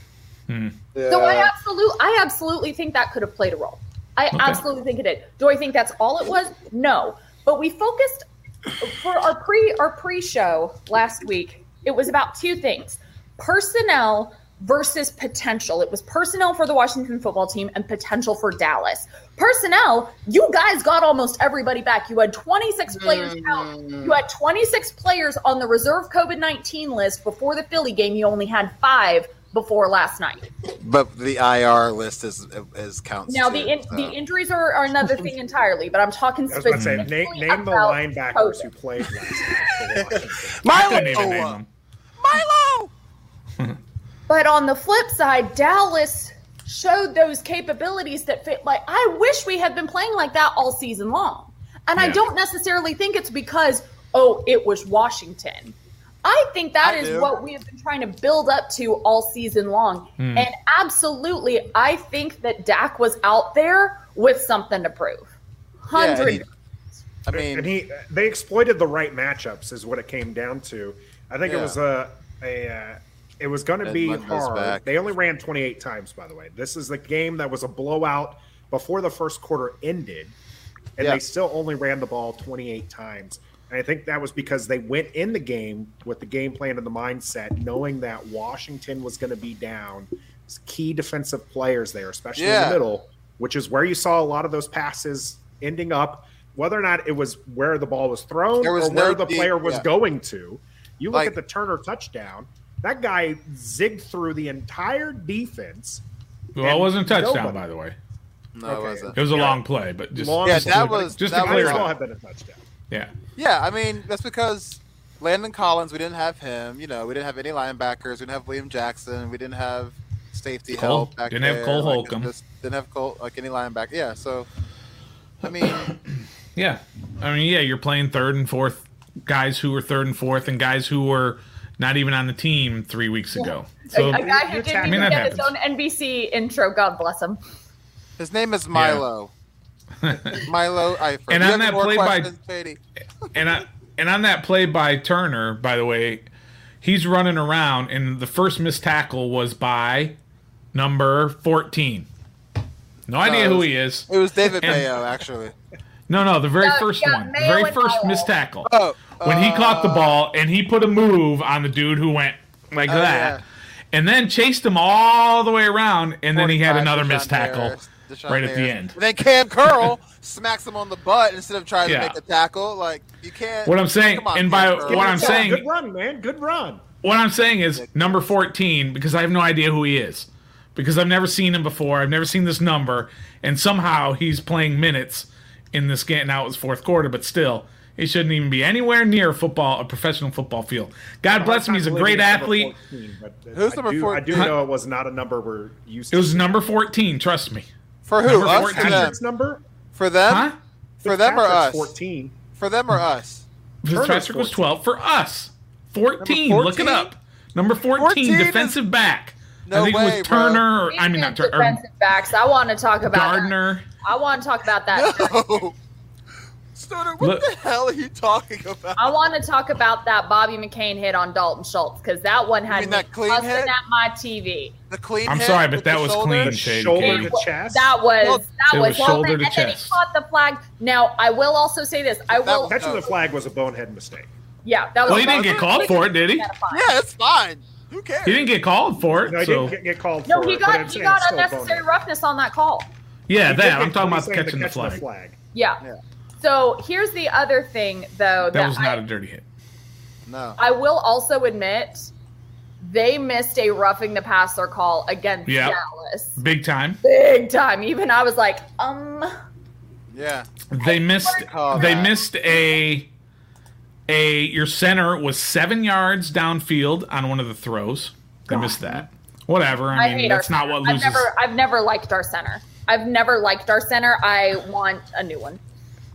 Mm. Mm. So I absolutely, I absolutely think that could have played a role. I absolutely think it did. Do I think that's all it was? No. But we focused for our pre our pre-show last week. It was about two things: personnel versus potential. It was personnel for the Washington football team and potential for Dallas. Personnel, you guys got almost everybody back. You had 26 players out. Mm-hmm. You had 26 players on the reserve COVID 19 list before the Philly game. You only had five before last night. But the IR list is is counts. Now, too, the in, so. the injuries are, are another thing entirely, but I'm talking I was about to say, specifically name, name the about linebackers COVID. who played last night for <laughs> Washington. I couldn't even name Milo. Milo. <laughs> But on the flip side, Dallas showed those capabilities that fit. Like, I wish we had been playing like that all season long. And I don't necessarily think it's because, oh, it was Washington. I think that I is do. what we have been trying to build up to all season long. And absolutely, I think that Dak was out there with something to prove. Hundred. he- I mean, and he they exploited the right matchups is what it came down to. I think it was a a uh, it was going to be hard. They only ran 28 times, by the way. This is the game that was a blowout before the first quarter ended, and Yeah. they still only ran the ball 28 times. And I think that was because they went in the game with the game plan and the mindset, knowing that Washington was going to be down. Key defensive players there, especially in the middle, which is where you saw a lot of those passes ending up. Whether or not it was where the ball was thrown was or where no the deep- player was yeah. going to, you look Like- at the Turner touchdown. That guy zigged through the entire defense. Well, it wasn't a touchdown, nobody- by the way. no, okay. it wasn't. It was a Yeah. long play, but just Long Yeah, that was just that to might clear as it up. have been a touchdown. yeah. Yeah, I mean that's because Landon Collins, we didn't have him. You know, we didn't have any linebackers. We didn't have William Jackson. We didn't have safety Cole. help back Didn't have. Cole Like, Holcomb. just didn't have Cole like any linebacker. Yeah, so I mean, <coughs> Yeah. I mean, yeah, you're playing third and fourth guys who were third and fourth and guys who were not even on the team three weeks ago. So a, a guy who didn't even I mean, that get his own NBC intro. God bless him. his name is Milo. <laughs> Milo Eifler. And You on that play by- Katie? <laughs> and I and on that play by Turner, by the way, he's running around, and the first missed tackle was by number 14. No idea it who he is. It was David And- Mayo, actually. No, no, the very No, first yeah, one. The Mayo very first Howell. missed tackle. Oh, when he caught the uh, ball and he put a move on the dude who went like Oh, that. yeah. And then chased him all the way around, and then he had another Deshaun missed tackle Harris, Deshaun right at the end. And then Cam Curl <laughs> smacks him on the butt instead of trying Yeah. to make a tackle. Like you can't. What I'm saying- on, and Cam by Curl. what I'm Good saying- good run, man, good run. What I'm saying is number 14 because I have no idea who he is. Because I've never seen him before. I've never seen this number. And somehow he's playing minutes in this game. Now it was fourth quarter, but still, he shouldn't even be anywhere near football, a professional football field. God bless him. He's a great athlete. Who's I number do, 14? I do know it was not a number we're used It to. was number 14, trust me. for who? number Us 14. them? Number. For them? Huh? For them or us? Fourteen. For them or us? Fitzpatrick Turner's was 12 for us. 14, Number look it up. Number 14, 14 is- defensive back. No I think way, it was bro. Turner, or, I mean, not Turner, defensive backs. I want to talk about that. Gardner. I want to talk about that. No. Stoner, what Look- the hell are you talking about? I want to talk about that Bobby McCain hit on Dalton Schultz because that one had me that clean hit? at my TV. The clean. I'm hit sorry, but that was shoulder? clean, Shoulder to chest. That was Well, that it was, was well, shoulder and to then he caught the flag. Now I will also say this. I will. Catching No. the flag was a bonehead mistake. yeah, that was. Well, he didn't get called for it, did he? Yeah, it's fine. Who cares? He didn't get called for it. No, he didn't get, get called No, for he it. but got he got it's still a unnecessary roughness on that call. Yeah, He that. I'm talking about catching the flag. flag. Yeah. Yeah. So here's the other thing, though. That was not a dirty hit. No. I will also admit they missed a roughing the passer call against Yeah. Dallas. Big time. Big time. Even I was like, um, Yeah. They missed. call They that. missed a. A your center was seven yards downfield on one of the throws. They missed that. Whatever. I, I, mean, that's not center. what I've never, I've never liked our center. I've never liked our center. I want a new one.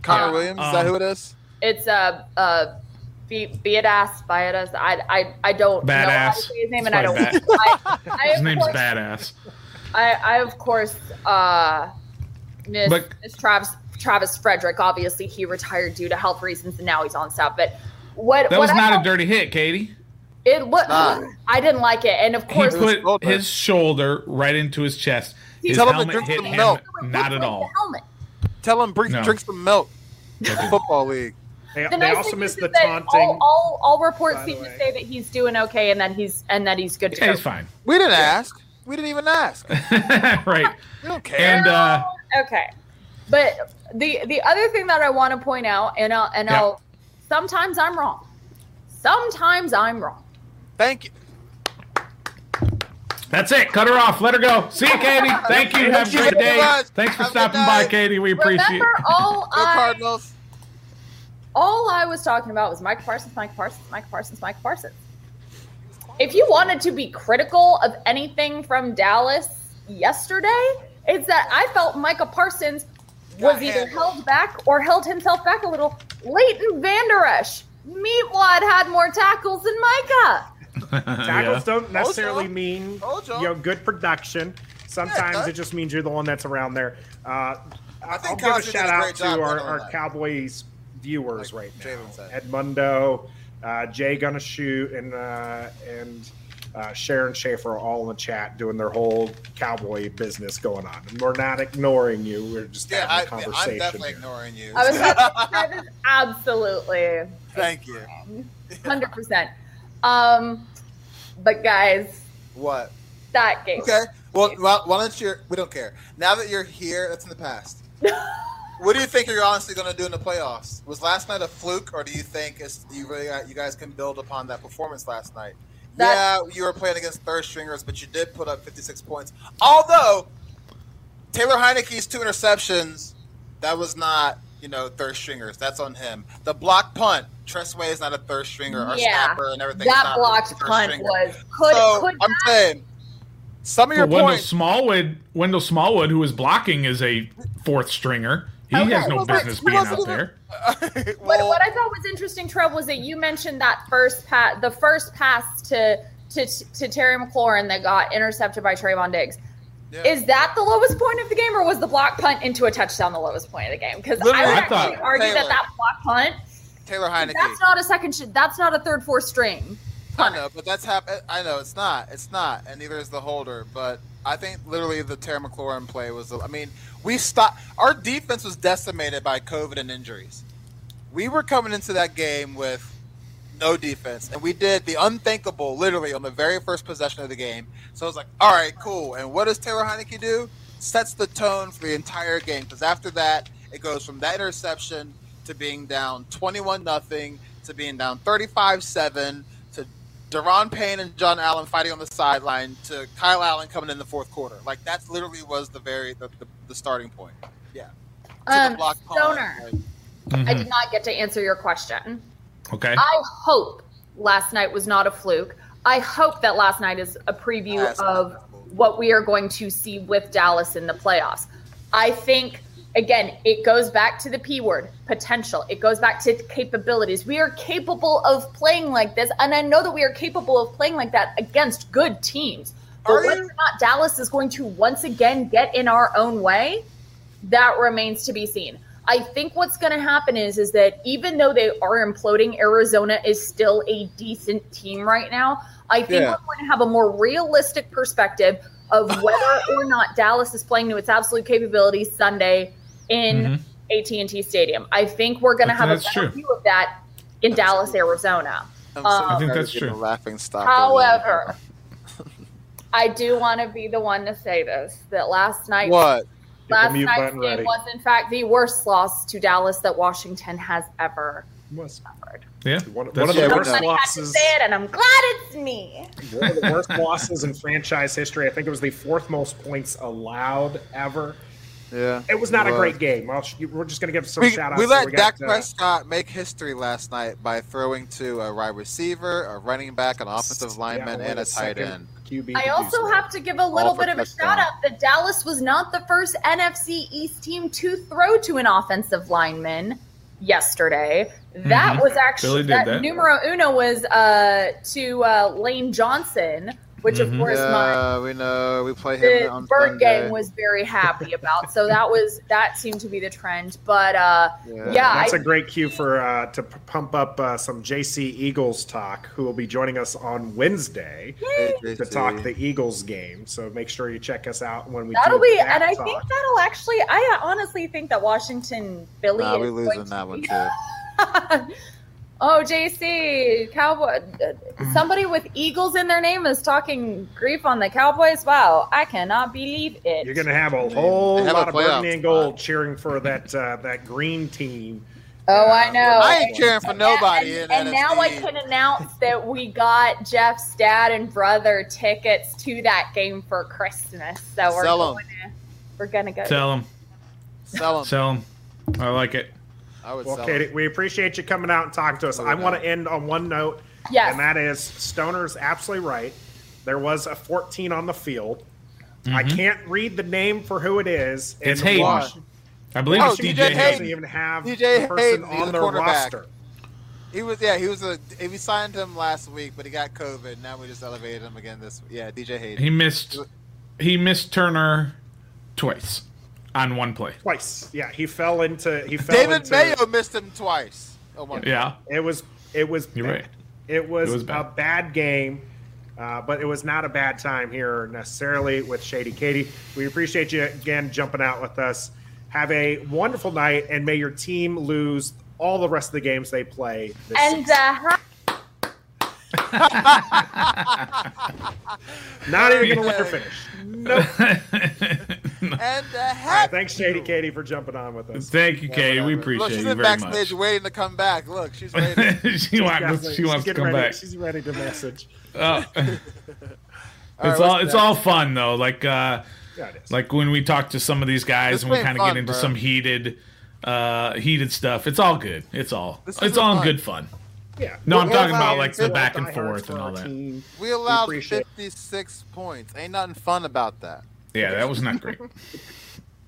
Connor Yeah. Williams. Is Um, that who it is? It's uh, uh, be Beadas, Beadas. I, I, I don't know how to Badass. say his name, It's and I don't. probably I, <laughs> I, His of name's course, badass. I, I of course uh, miss, But- miss Travis Travis Frederick. Obviously, he retired due to health reasons, and now he's on staff. But what That what was I not thought- a dirty hit, Katie. It what not. I didn't like it, and of He course, put his shoulder right into his chest. His Tell him to helmet hit him not at all. helmet. Tell him bring No. drink some milk. Football league. They, The they nice also thing missed the taunting. All, all, all reports seem to say that he's doing okay, and that he's and that he's good to Yeah, go. he's fine. We didn't ask. We didn't even ask. <laughs> right. We don't care. And uh okay but the the other thing that i want to point out and i'll and Yeah. i'll sometimes i'm wrong sometimes i'm wrong Thank you. That's it. Cut her off. Let her go. See you, Katie. <laughs> Thank you. Have a great day. Thanks for Have stopping by. Katie. We appreciate remember it. all Go i Cardinals. all i was talking about was mike parsons mike parsons mike parsons mike parsons if you wanted to be critical of anything from dallas yesterday it's that i felt micah parsons was either held back or held himself back a little leighton vander esch meatwad had more tackles than micah <laughs> Tackles don't necessarily Told mean Told you know good production. Sometimes does. it just means you're the one that's around there. Uh, I'll think give a Cosby did shout a out to our, our. Cowboys viewers Like right now. Jalen said. Edmundo, uh, Jay gonna shoot, and uh, and uh, Sharon Schaefer are all in the chat doing their whole cowboy business going on, and we're not ignoring you. We're just Yeah, I, having a I'm conversation. definitely here. ignoring you. I was about <laughs> to absolutely Thank you. hundred percent. Um, but guys, What? that game. Okay. Well, why, why don't you? We don't care. Now that you're here, that's in the past. <laughs> what do you think you're honestly going to do in the playoffs? Was last night a fluke, or do you think it's, you really got, you guys can build upon that performance last night? That- yeah, you were playing against third stringers, but you did put up 56 points. Although Taylor Heinicke's two interceptions, that was not you know third stringers. That's on him. The block punt. Tress Way is not a third stringer. Our Yeah, snapper and everything. that not blocked punt stringer. was could so could I'm saying some of your Well, Wendell points. Smallwood, Wendell Smallwood, who is blocking, is a fourth stringer. He Okay, has no well, business being out even- there. <laughs> What, well, what I thought was interesting, Trev, was that you mentioned that first pass, the first pass to to to Terry McLaurin that got intercepted by Trevon Diggs. yeah. Is that the lowest point of the game, or was the block punt into a touchdown the lowest point of the game? Because I would I actually thought- argue Taylor. that that block punt Taylor Heinicke. That's not a second. Sh- that's not a third, fourth string. I know, but that's hap- I know it's not. It's not, and neither is the holder. But I think literally the Terry McLaurin play was. I mean, we stopped. Our defense was decimated by COVID and injuries. We were coming into that game with no defense, and we did the unthinkable literally on the very first possession of the game. So I was like, all right, cool. And what does Taylor Heinicke do? Sets the tone for the entire game because after that, it goes from that interception to being down 21 nothing to being down 35 7 to Daron Payne and John Allen fighting on the sideline to Kyle Allen coming in the fourth quarter. Like that's literally was the very the, the, the starting point. Yeah. To Um, block punt, Stoner, like- I did not get to answer your question. Okay. I hope last night was not a fluke. I hope that last night is a preview of what we are going to see with Dallas in the playoffs. I think, again, it goes back to the P word potential. It goes back to capabilities. We are capable of playing like this. And I know that we are capable of playing like that against good teams. But Are whether you? or not Dallas is going to once again get in our own way, that remains to be seen. I think what's going to happen is is that even though they are imploding, Arizona is still a decent team right now. I think Yeah. we're going to have a more realistic perspective of whether or not Dallas is playing to its absolute capabilities Sunday in Mhm. AT&T Stadium. I think we're going to have a better true. view of that in Dallas, Arizona. I'm so Um, I think that's true. a Laughing stock. However, <laughs> I do want to be the one to say this: that last night what? last night's game ready. was in fact the worst loss to Dallas that Washington has ever Was suffered. Yeah. one, one of the we worst know. Somebody had to losses. say it, and I'm glad it's me. one of the worst <laughs> losses in franchise history. I think it was the fourth most points allowed ever. Yeah. It was not a was. great game. Well, sh- we're just going to give some We, shout outs. we let Dak uh, Prescott make history last night by throwing to a wide receiver, a running back, an offensive lineman, yeah, and a tight end. QB I also so. have to give a little bit of a shout out that Dallas was not the first NFC East team to throw to an offensive lineman yesterday. That Mhm. was actually that, that. numero uno was uh, to uh, Lane Johnson, which of Mhm. course my Yeah, we know. We play him the on bird Sunday. gang was very happy about. So that was that seemed to be the trend. But uh, Yeah. yeah, That's I, a great cue for uh, to p- pump up uh, some JC Eagles talk, who will be joining us on Wednesday Hey, to JC. talk the Eagles game. So make sure you check us out when we that'll do be, that and I talk. think that'll actually. I honestly think that Washington Philly Nah, is we going losing to that one be- too. <laughs> <laughs> oh, JC Cowboy. uh, Somebody with Eagles in their name is talking grief on the Cowboys. Wow, I cannot believe it. You're going to have a whole They have a lot of playoff burgundy and spot. gold cheering for that uh, that green team. Oh, I know. I ain't cheering for nobody now- in and, and now I can announce that we got Jeff's dad and brother tickets to that game for Christmas. So we're Sell 'em. going to we're gonna go. Sell them. Sell them. Sell them. I like it. I would Well, sell Katie, him. we appreciate you coming out and talking to us. I want to end on one note, yes. and that is Stoner's absolutely right. There was a 14 on the field. I can't read the name for who it is. Mm-hmm. It's Hayden. Wash- I believe Oh, it's DJ DJ Hayden. doesn't even have DJ the person Hayden, on a their quarterback. roster. He was yeah, he was a we signed him last week, but he got COVID. Now we just elevated him again this yeah, DJ Hayden. He missed. He missed Turner twice on one play. Twice. Yeah, he fell into he fell David into Mayo missed him twice. Oh Yeah, it was it was you're right. It was, It was a bad. bad game, uh, but it was not a bad time here necessarily with Shady Katie. We appreciate you again jumping out with us. Have a wonderful night, and may your team lose all the rest of the games they play. This and uh, <laughs> not even going to let her <laughs> finish. Nope. <laughs> And uh, All right, heck, thanks, Shady Katie, for jumping on with us. Thank you, Katie. We Look, appreciate she's you in very backstage much. waiting to come back. Look, she's <laughs> waiting. she wants. Definitely. She wants to come ready. back. She's ready to message. <laughs> Oh. <laughs> All right, it's what's all. It's next? all fun though. Like. uh Yeah, like when we talk to some of these guys This and we kind of get into bro. some heated uh heated stuff it's all good it's all This it's all fun. good fun yeah. No, I'm We're talking about, like, the back and forth for and all that. team. We allowed appreciate- 56 points. Ain't nothing fun about that. Yeah that was not great <laughs>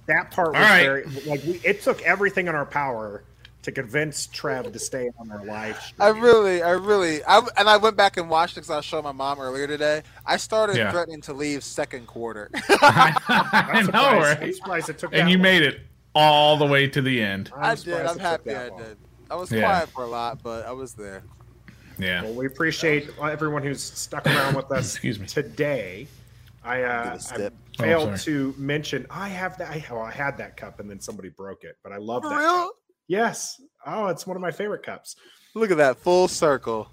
That part was All right. very like we, it took everything in our power to convince Trev to stay on our live stream. I really, I really, I, and I went back and watched it because I was showing my mom earlier today. I started Yeah. threatening to leave second quarter. <laughs> <laughs> i I'm know surprised- I'm right surprised it took and you long. made it all the way to the end I'm I did. I'm happy I long. did. I was Yeah. quiet for a lot, but I was there. Yeah. Well, we appreciate everyone who's stuck around with us Excuse me. today. I, uh, Give a I step. Oh, failed to mention I have that. I, oh, I had that cup and then somebody broke it, but I love For that. real? Cup. Yes. Oh, it's one of my favorite cups. Look at that full circle.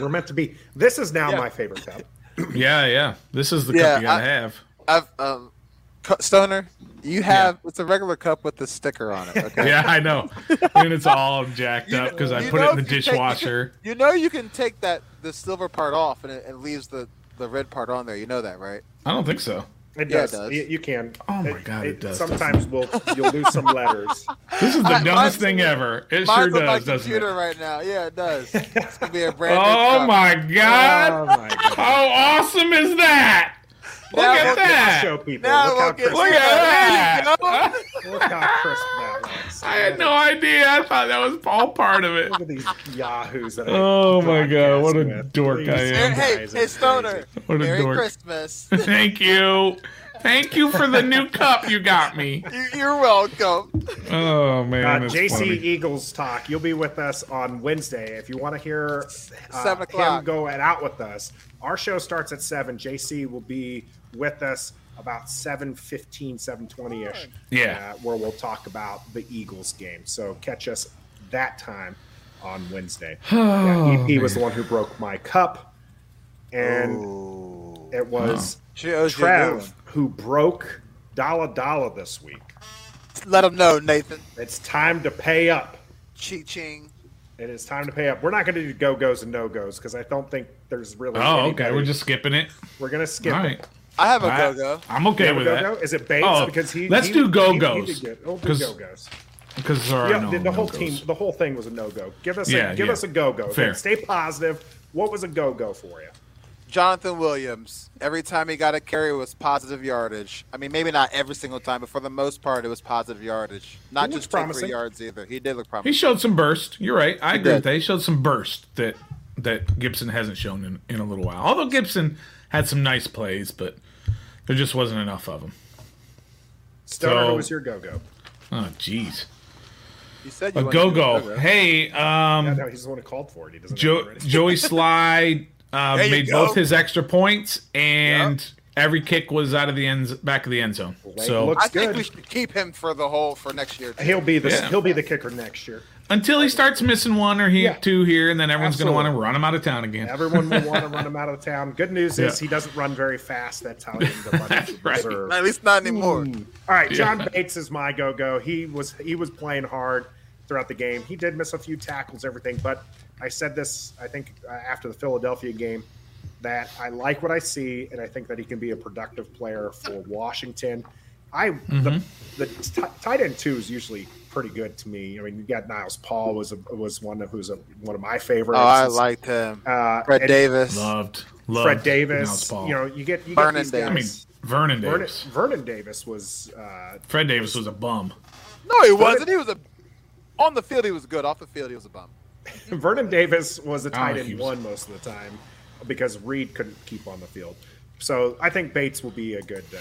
We're meant to be. This is now Yeah. my favorite cup. <clears throat> Yeah, yeah. This is the Yeah, cup you gotta I- have. I've um, Stoner, you have it's a regular cup with the sticker on it. Okay. Yeah, I know. and it's all jacked up because I put it in the if you take- dishwasher. You know you can take that the silver part off and it, it leaves the the red part on there. You know that, right? I don't think so. It Yeah, it does. does. You, you can. Oh my God, it does, Sometimes we'll you'll lose some letters. <laughs> This is the I- dumbest mine's- thing ever. It Mine's sure on my does, doesn't computer it? right now. Yeah, it does. It's gonna be a <laughs> brand new Oh cup. my god! Oh my god! How awesome is that? Look Now at we'll that! Show people. Now Look we'll how crisp. Look at that! There Look how crisp that was. I had no idea. I thought that was all part of it. Look at these yahoos that I Oh my God, what a with. dork I am. Hey, hey, are Stoner. What a Merry dork. Christmas. <laughs> Thank you. Thank you for the new cup you got me. <laughs> You- You're welcome. Oh man, Uh, JC funny. Eagles talk. You'll be with us on Wednesday. If you want to hear uh, Seven him go it out with us, our show starts at seven. JC will be with us about 7.15, 7.20 ish. Yeah. uh, where we'll talk about the Eagles game. So catch us that time on Wednesday. <sighs> Oh, yeah, EP was the one who broke my cup, and Ooh. it was She owes you Trev who broke Dalla Dalla this week. Let them know, Nathan. It's time to pay up. Chi ching. It is time to pay up. We're not going to do go goes and no goes because I don't think there's really. Oh, anybody- okay. We're just skipping it. we're going to skip. All it. Right. I have a go go. I'm okay You a with go-go? that Is it Bates? Oh, because he let's he- do go-goes, He, did good. We'll do 'cause go goes. because Yeah, no the, the whole no-goes. team, the whole thing was a no go. Give us Yeah, a give yeah. us a go go. Fair. Stay positive. What was a go go for you? Jonathan Williams. Every time he got a carry, it was positive yardage. I mean, maybe not every single time, but for the most part, it was positive yardage. Not just two, promising. three yards either. He did look promising. He showed some burst. You're right. I He agree did. with that. He showed some burst that that Gibson hasn't shown in, in a little while. Although Gibson had some nice plays, but there just wasn't enough of them. Stoner, So- who was your go go? Oh, jeez. You said you A go go. Hey, um, no, he's the one who called for it. He doesn't. have it Jo- <laughs> Joey Slye uh, made go. both his extra points, and every kick was out of the end back of the end zone. Leg So looks I think good. we should keep him for the whole for next year. too. He'll be the Yeah. he'll be the kicker next year. Until he starts missing one or he, Yeah. two here, and then everyone's going to want to run him out of town again. Everyone will want to <laughs> run him out of town. Good news is he doesn't run very fast. That's how he ends up on <laughs> Right. reserve. At least not anymore. All right, John Bates is my go go. He was he was playing hard throughout the game. He did miss a few tackles, everything, but I said this I think uh, after the Philadelphia game that I like what I see, and I think that he can be a productive player for Washington. I the, the t- tight end two is usually pretty good to me. I mean, you got Niles Paul was a, was one of who's a, one of my favorites. Oh, I liked him. uh, Fred Davis. Loved, loved Fred Niles Davis. Paul. You know, you get you Vernon get these Davis. I mean. Vernon Vernon, Davis. Vernon Davis was uh, Fred Davis was a bum. No, he wasn't. He was a on the field. He was good. Off the field, he was a bum. <laughs> Vernon Davis was a tight Oh, end he was- one most of the time because Reed couldn't keep on the field. So I think Bates will be a good uh,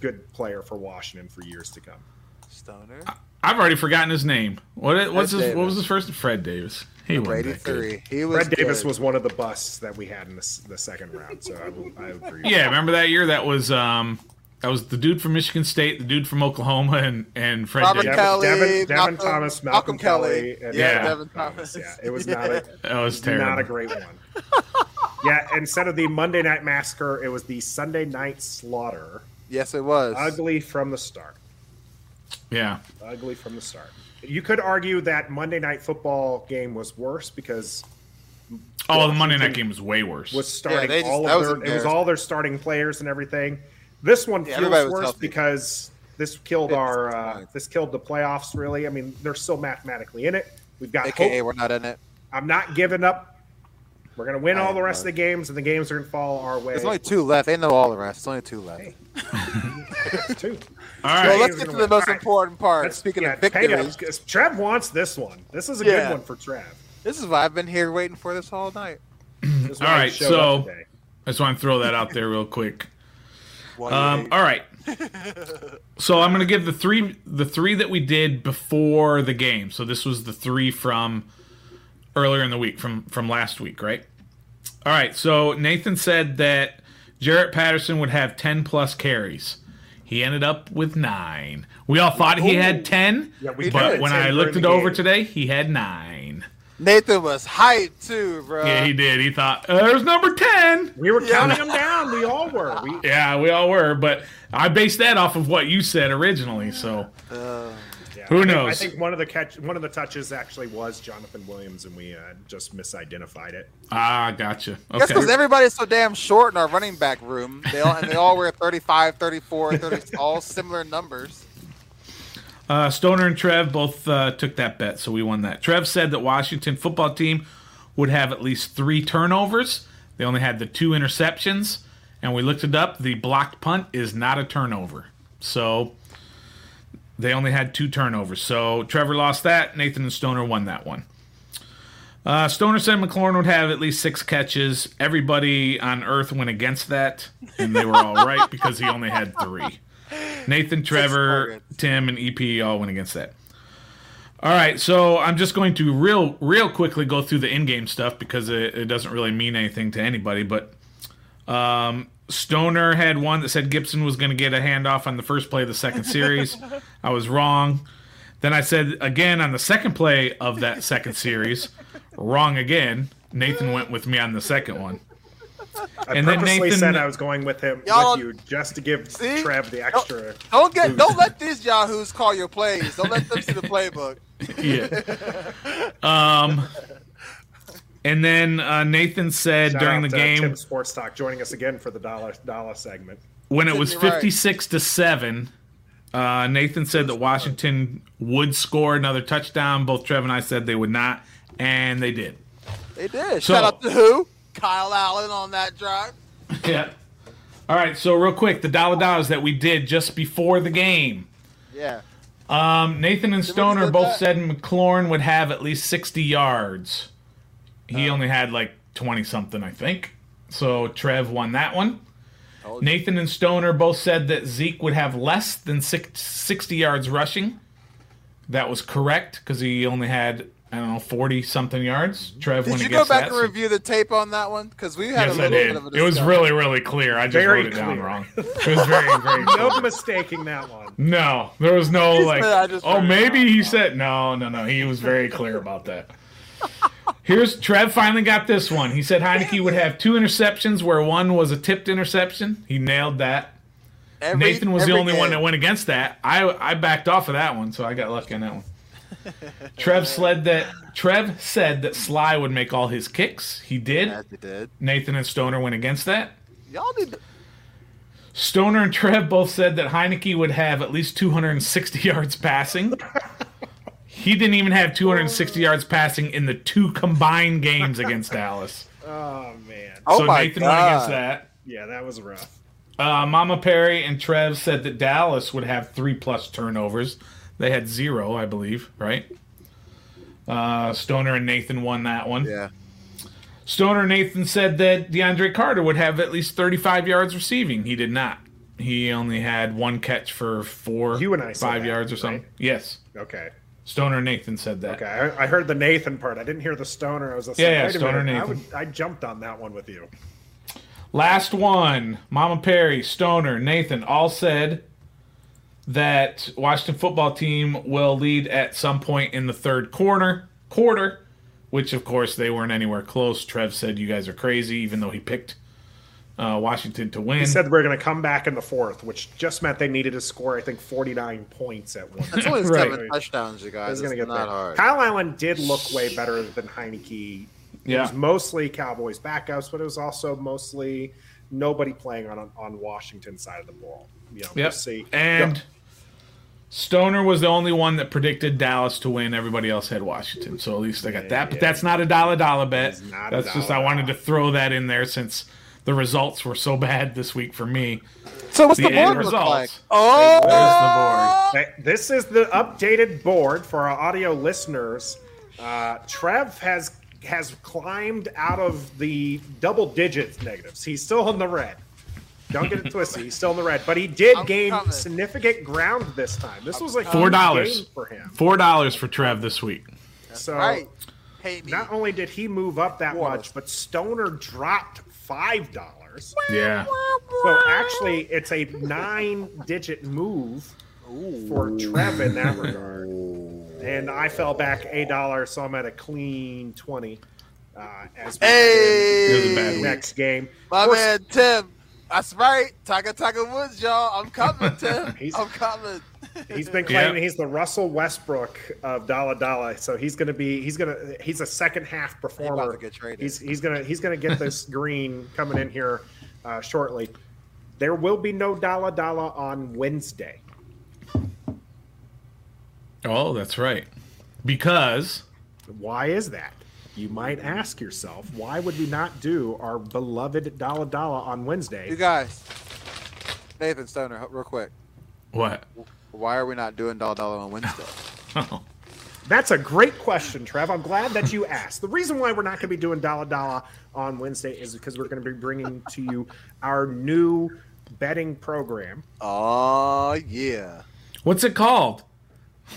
good player for Washington for years to come. Stoner. I've already forgotten his name. What what's his Davis. what was his first? Fred Davis. He wasn't that good. eighty-three. He was. Fred Davis good. was one of the busts that we had in the, the second round. So I, I agree. Yeah, remember that year? That was um that was the dude from Michigan State, the dude from Oklahoma, and and Fred Robert Davis. Devin, Kelly, Devin, Devin Malcolm- Thomas, Malcolm, Malcolm Kelly, Kelly. and Yeah, Devin Thomas. Yeah, it was not a <laughs> That was terrible. not a great one. yeah, instead of the Monday Night Massacre, it was the Sunday Night Slaughter. Yes, it was. Ugly from the start. Yeah, ugly from the start. You could argue that Monday Night Football game was worse because oh, the Monday night game was way worse. was starting they just- all that of was their it was all their starting players and everything. This one Yeah, feels was worse healthy. because this killed It's our uh, this killed the playoffs. Really, I mean they're still mathematically in it. We've got AKA, hope. we're not in it. I'm not giving up. We're gonna win I all the rest of the games, and the games are gonna fall our way. There's only two left. They know all the rest. There's only two left. It's <laughs> two. All right. So let's get to the win? most All right. important part. Let's- Speaking yeah, of pay up, Trev wants this one. This is a Yeah. good one for Trev. this is why I've been here waiting for this all night. This is All why he right, showed so- I just want to throw that out there real quick. <laughs> Um, all right. <laughs> so I'm gonna give the three the three that we did before the game. So this was the three from earlier in the week from from last week, right? All right. So Nathan said that Jaret Patterson would have 10 plus carries. He ended up with nine. We all thought he had 10, Yeah, we but did. when 10 I looked it over game. today, he had nine. Nathan was hyped too, bro. Yeah, he did. He thought, uh, there's number 10. We were counting them down. We all were. We, <laughs> Yeah, we all were, but I based that off of what you said originally. So yeah. Who I think- knows? I think one of the catch, one of the touches actually was Jonathan Williams, and we uh, just misidentified it. ah, gotcha. That's Okay. because everybody's so damn short in our running back room. They all and they all wear 35, 34, 30, all similar numbers. Uh, Stoner and Trev both uh, took that bet, so we won that. Trev said that Washington football team would have at least three turnovers. They only had the two interceptions, and we looked it up. The blocked punt is not a turnover, so they only had two turnovers. So Trevor lost that. Nathan and Stoner won that one. Uh, Stoner said McLaurin would have at least six catches. Everybody on Earth went against that, and they were all right <laughs> because he only had three. Nathan, Trevor. Tim, and EP all went against that. All right, so I'm just going to real, real quickly go through the in-game stuff because it, it doesn't really mean anything to anybody. But um, Stoner had one that said Gibson was going to get a handoff on the first play of the second series. <laughs> I was wrong. Then I said again on the second play of that second series, wrong again. Nathan went with me on the second one. I And then purposely Nathan- said I was going with him Y'all- with you just to give See? Trev the extra. Don't get don't let these yahoos call your plays. Don't let them see the playbook. <laughs> Yeah. <laughs> Um. And then uh, Nathan said Shout during out the to game Tim Sports Talk joining us again for the dollar dollar segment. when it was 56 to 7 uh, nathan said that washington would score another touchdown both trev and i said they would not and they did They did. So- Shout out to who? Kyle Allen on that drive. <laughs> yeah all right so real quick the dollar dollars that we did just before the game Yeah. um, nathan and stoner both that? said mclaurin would have at least 60 yards he oh. only had like 20 something i think so trev won that one Nathan and Stoner both said that Zeke would have less than six, 60 yards rushing. That was correct because he only had, I don't know, 40 something yards. Mm-hmm. Trev Did went you go back that. and so- review the tape on that one? Because we had Yes, a I little did. bit of a discussion. It was really, really clear. I just Very wrote it down wrong. It was very, very <laughs> No mistaking that one. No, there was no like, just oh, maybe he said, no, no, no. He was very clear about that. <laughs> Here's Trev finally got this one. He said Heinicke would have two interceptions where one was a tipped interception. He nailed that. Every- Nathan was the only one that went against that. I I backed off of that one, so I got lucky on that one. <laughs> Trev said that Trev said that Slye would make all his kicks. He did. Yes, he did. Nathan and Stoner went against that. Y'all to. Stoner and Trev both said that Heinicke would have at least 260 <laughs> yards passing. <laughs> He didn't even have 260 yards passing in the two combined games against <laughs> Dallas. Oh man. Oh so my Nathan God. went against that. Yeah, that was rough. Uh, Mama Parry and Trev said that Dallas would have three plus turnovers. They had zero, I believe, right? Uh, Stoner and Nathan won that one. Yeah. Stoner and Nathan said that DeAndre Carter would have at least 35 yards receiving. He did not. He only had one catch for four, You and I said five that, yards or something. right? Yes. Okay. Stoner Nathan said that. Okay. I, I heard the Nathan part. I didn't hear the Stoner. I was just Yeah, like, yeah, Stoner, minute. I, Nathan. would, I jumped on that one with you. Last one. Mama Parry, Stoner, Nathan all said that Washington football team will lead at some point in the third quarter. Quarter, which of course they weren't anywhere close. Trev said you guys are crazy, even though he picked uh, Washington to win. He said we're going to come back in the fourth, which just meant they needed to score, I think, 49 points at one. That's only Right. seven touchdowns, you I guys. was going to It's get not there. hard. Kyle Allen did look way better than Heinicke. It yeah, was mostly Cowboys backups, but it was also mostly nobody playing on on Washington side of the ball. You know, we'll yep. see. And Go. Stoner was the only one that predicted Dallas to win. Everybody else had Washington, so at least I got that. But that's not a dollar dollar bet. It's not That's just I wanted to throw that in there since the results were so bad this week for me. So what's The the, end board look results. like? Oh, There's the board. This is the updated board for our audio listeners. Uh, Trev has has climbed out of the double digits negatives. He's still in the red. Don't get it twisted. He's still in the red, but he did I'm gain coming. significant ground this time. This was like Four dollars for him. Four dollars for Trev this week. So right. Not only did he move up that Water. much, but Stoner dropped five dollars. Yeah. So actually, it's a <laughs> nine-digit move for Trev in that regard. And I fell back a dollar, so I'm at a clean twenty. Uh, as we It Hey, bad begin week. next game, my course, man Tim. That's right. Tiger Tiger Woods, y'all. I'm coming, Tim. <laughs> I'm coming. He's been Yeah. claiming he's the Russell Westbrook of Dalla Dalla, so he's going to be he's going to he's a second half performer. to get traded. He's he's going to he's going to get this <laughs> green coming in here uh, shortly. There will be no Dalla Dalla on Wednesday. Oh, that's right. Because Why is that? You might ask yourself, why would we not do our beloved Dalla Dalla on Wednesday? You guys, Nathan Stoner, real quick. what? Why are we not doing Dollar Dollar on Wednesday? <laughs> Oh, That's a great question, Trev. I'm glad that you asked. The reason why we're not going to be doing Dalla Dalla on Wednesday is because we're going to be bringing to you our new betting program. Oh yeah. what's it called? <laughs>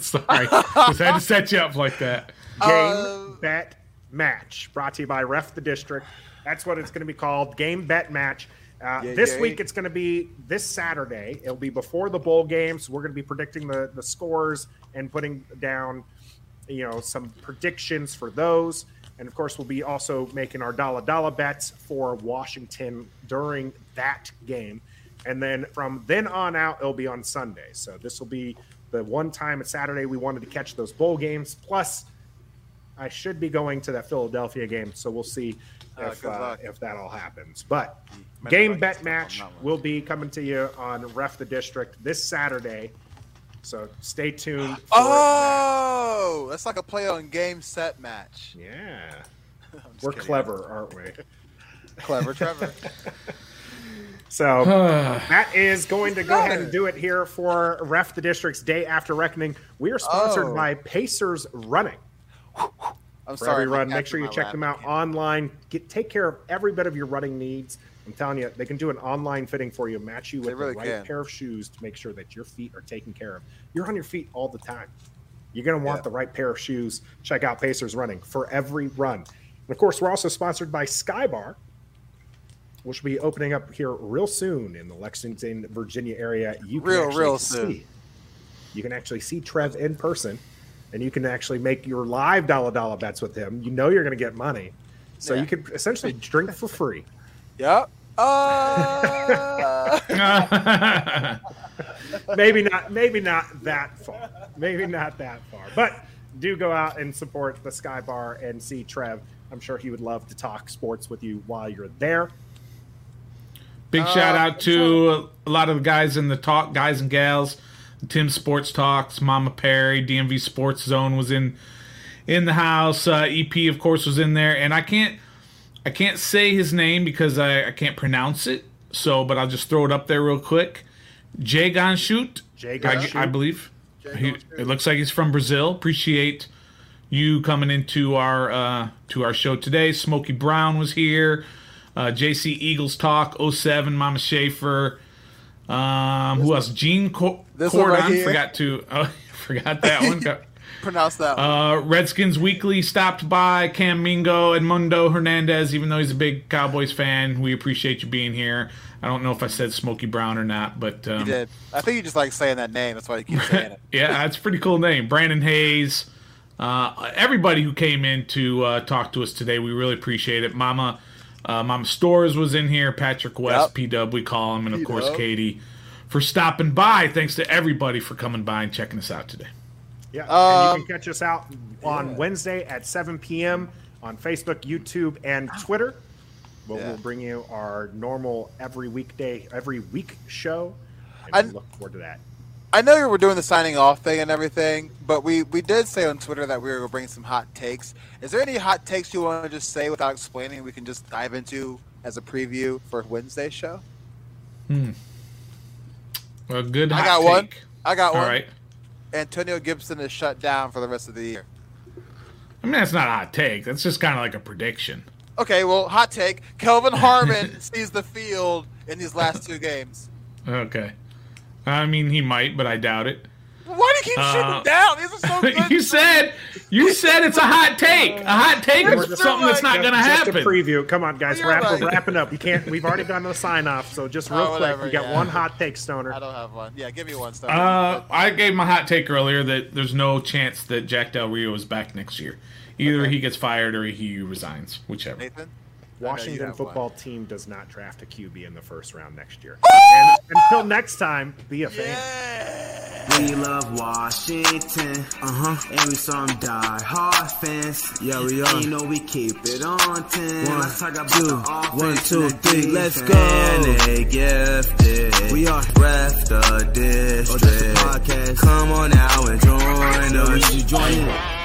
Sorry, <laughs> just had to set you up like that. Game Uh, Bet Match, brought to you by Ref the District. That's what it's going to be called. Game Bet Match. Uh, Yeah, this yeah. week it's going to be this Saturday. It'll be before the bowl games. We're going to be predicting the the scores and putting down, you know, some predictions for those. And of course, we'll be also making our dollar dollar bets for Washington during that game. And then from then on out, it'll be on Sunday. So this will be the one time at Saturday we wanted to catch those bowl games. Plus, I should be going to that Philadelphia game, so we'll see if uh, if that all happens. But Many game bet match will be coming to you on Ref the District this Saturday. So stay tuned. <gasps> For Oh, that's like a play on game set match. yeah, <laughs> we're kidding. clever, aren't we? <laughs> Clever, Trevor. <laughs> So <sighs> that is going to go ahead and do it here for Ref the District's Day After Reckoning. We are sponsored Oh. by Pacers Running. I'm for sorry. every run. Make sure you check lap them out again. online. Get take care of every bit of your running needs. I'm telling you, they can do an online fitting for you, match you with really the right can. pair of shoes to make sure that your feet are taken care of. You're on your feet all the time. You're going to want Yeah. the right pair of shoes. Check out Pacers Running for every run. And of course, we're also sponsored by Skybar, which will be opening up here real soon in the Lexington, Virginia area. You can Real, see, soon. You can actually see Trev in person, and you can actually make your live dollar dollar bets with him. You know you're going to get money, so Yeah. you can essentially drink for free. <laughs> Yep. Uh, <laughs> maybe not maybe not that far. Maybe not that far. But do go out and support the sky bar and see trev. I'm sure he would love to talk sports with you while you're there. Big shout out to a lot of the guys in the talk, guys and gals. Tim Sports Talks, Mama Parry, DMV Sports Zone was in in the house. Uh, EP, of course, was in there, and I can't I can't say his name because I, I can't pronounce it. So, but I'll just throw it up there real quick. Jay Gonshut, Jay I, I believe. He, it looks like he's from Brazil. Appreciate you coming into our uh, to our show today. Smokey Brown was here. Uh, JC Eagles Talk 07, Mama Schaefer. Um, who else? Gene Co- one right Cordon. forgot to <laughs> oh, forgot that one. <laughs> Pronounce that uh, Redskins Weekly stopped by. Cam Mingo, Edmundo Hernandez, even though he's a big Cowboys fan, we appreciate you being here. I don't know if I said Smokey Brown or not, but um, you did. I think you just like saying that name. That's why you keep saying it. <laughs> yeah, that's a pretty cool name. Brandon Hayes. Uh, everybody who came in to uh, talk to us today, we really appreciate it. Mama, uh, Mama Stores was in here. Patrick West, Yep. P Dub, we call him, and of course P-Dub. Katie for stopping by. Thanks to everybody for coming by and checking us out today. Yeah and Um, you can catch us out on wednesday at 7 p.m on facebook youtube and twitter where Yeah. we'll bring you our normal every weekday every week show and I- we look forward to that I know you were doing the signing off thing and everything, but we, we did say on Twitter that we were going to bring some hot takes. Is there any hot takes you want to just say without explaining? We can just dive into as a preview for Wednesday's show. Hmm. Well, good. I hot got one. I got All one. right. Antonio Gibson is shut down for the rest of the year. I mean, that's not a hot take. That's just kind of like a prediction. Okay, well, hot take. Kelvin <laughs> Harmon sees the field in these last two games. Okay. I mean, he might, but I doubt it. Why do you keep shooting Uh, them down? This is so <laughs> good. you said you said it's a hot take. A hot take We're is something that's not going to Just happen. a preview. Come on, guys, wrap, right. we're wrapping up. You can't. We've already done the sign off, so just real Oh, quick, we got yeah. one hot take, Stoner. I don't have one. Yeah, give me one. Stoner. Uh, I gave my hot take earlier that there's no chance that Jack Del Rio is back next year. Either he gets fired or he resigns, whichever. Nathan. I know you Washington football one. team does not draft a QB in the first round next year. and until next time, be a fan. Yeah. We love Washington, uh huh, and we some die hard fans. Yeah, we are. You know we keep it on ten. One, let's talk about two, the one, two, and the three, let's go. And they gifted. We are. ref the district. Oh, this is podcast. Come on now and join us. you join in.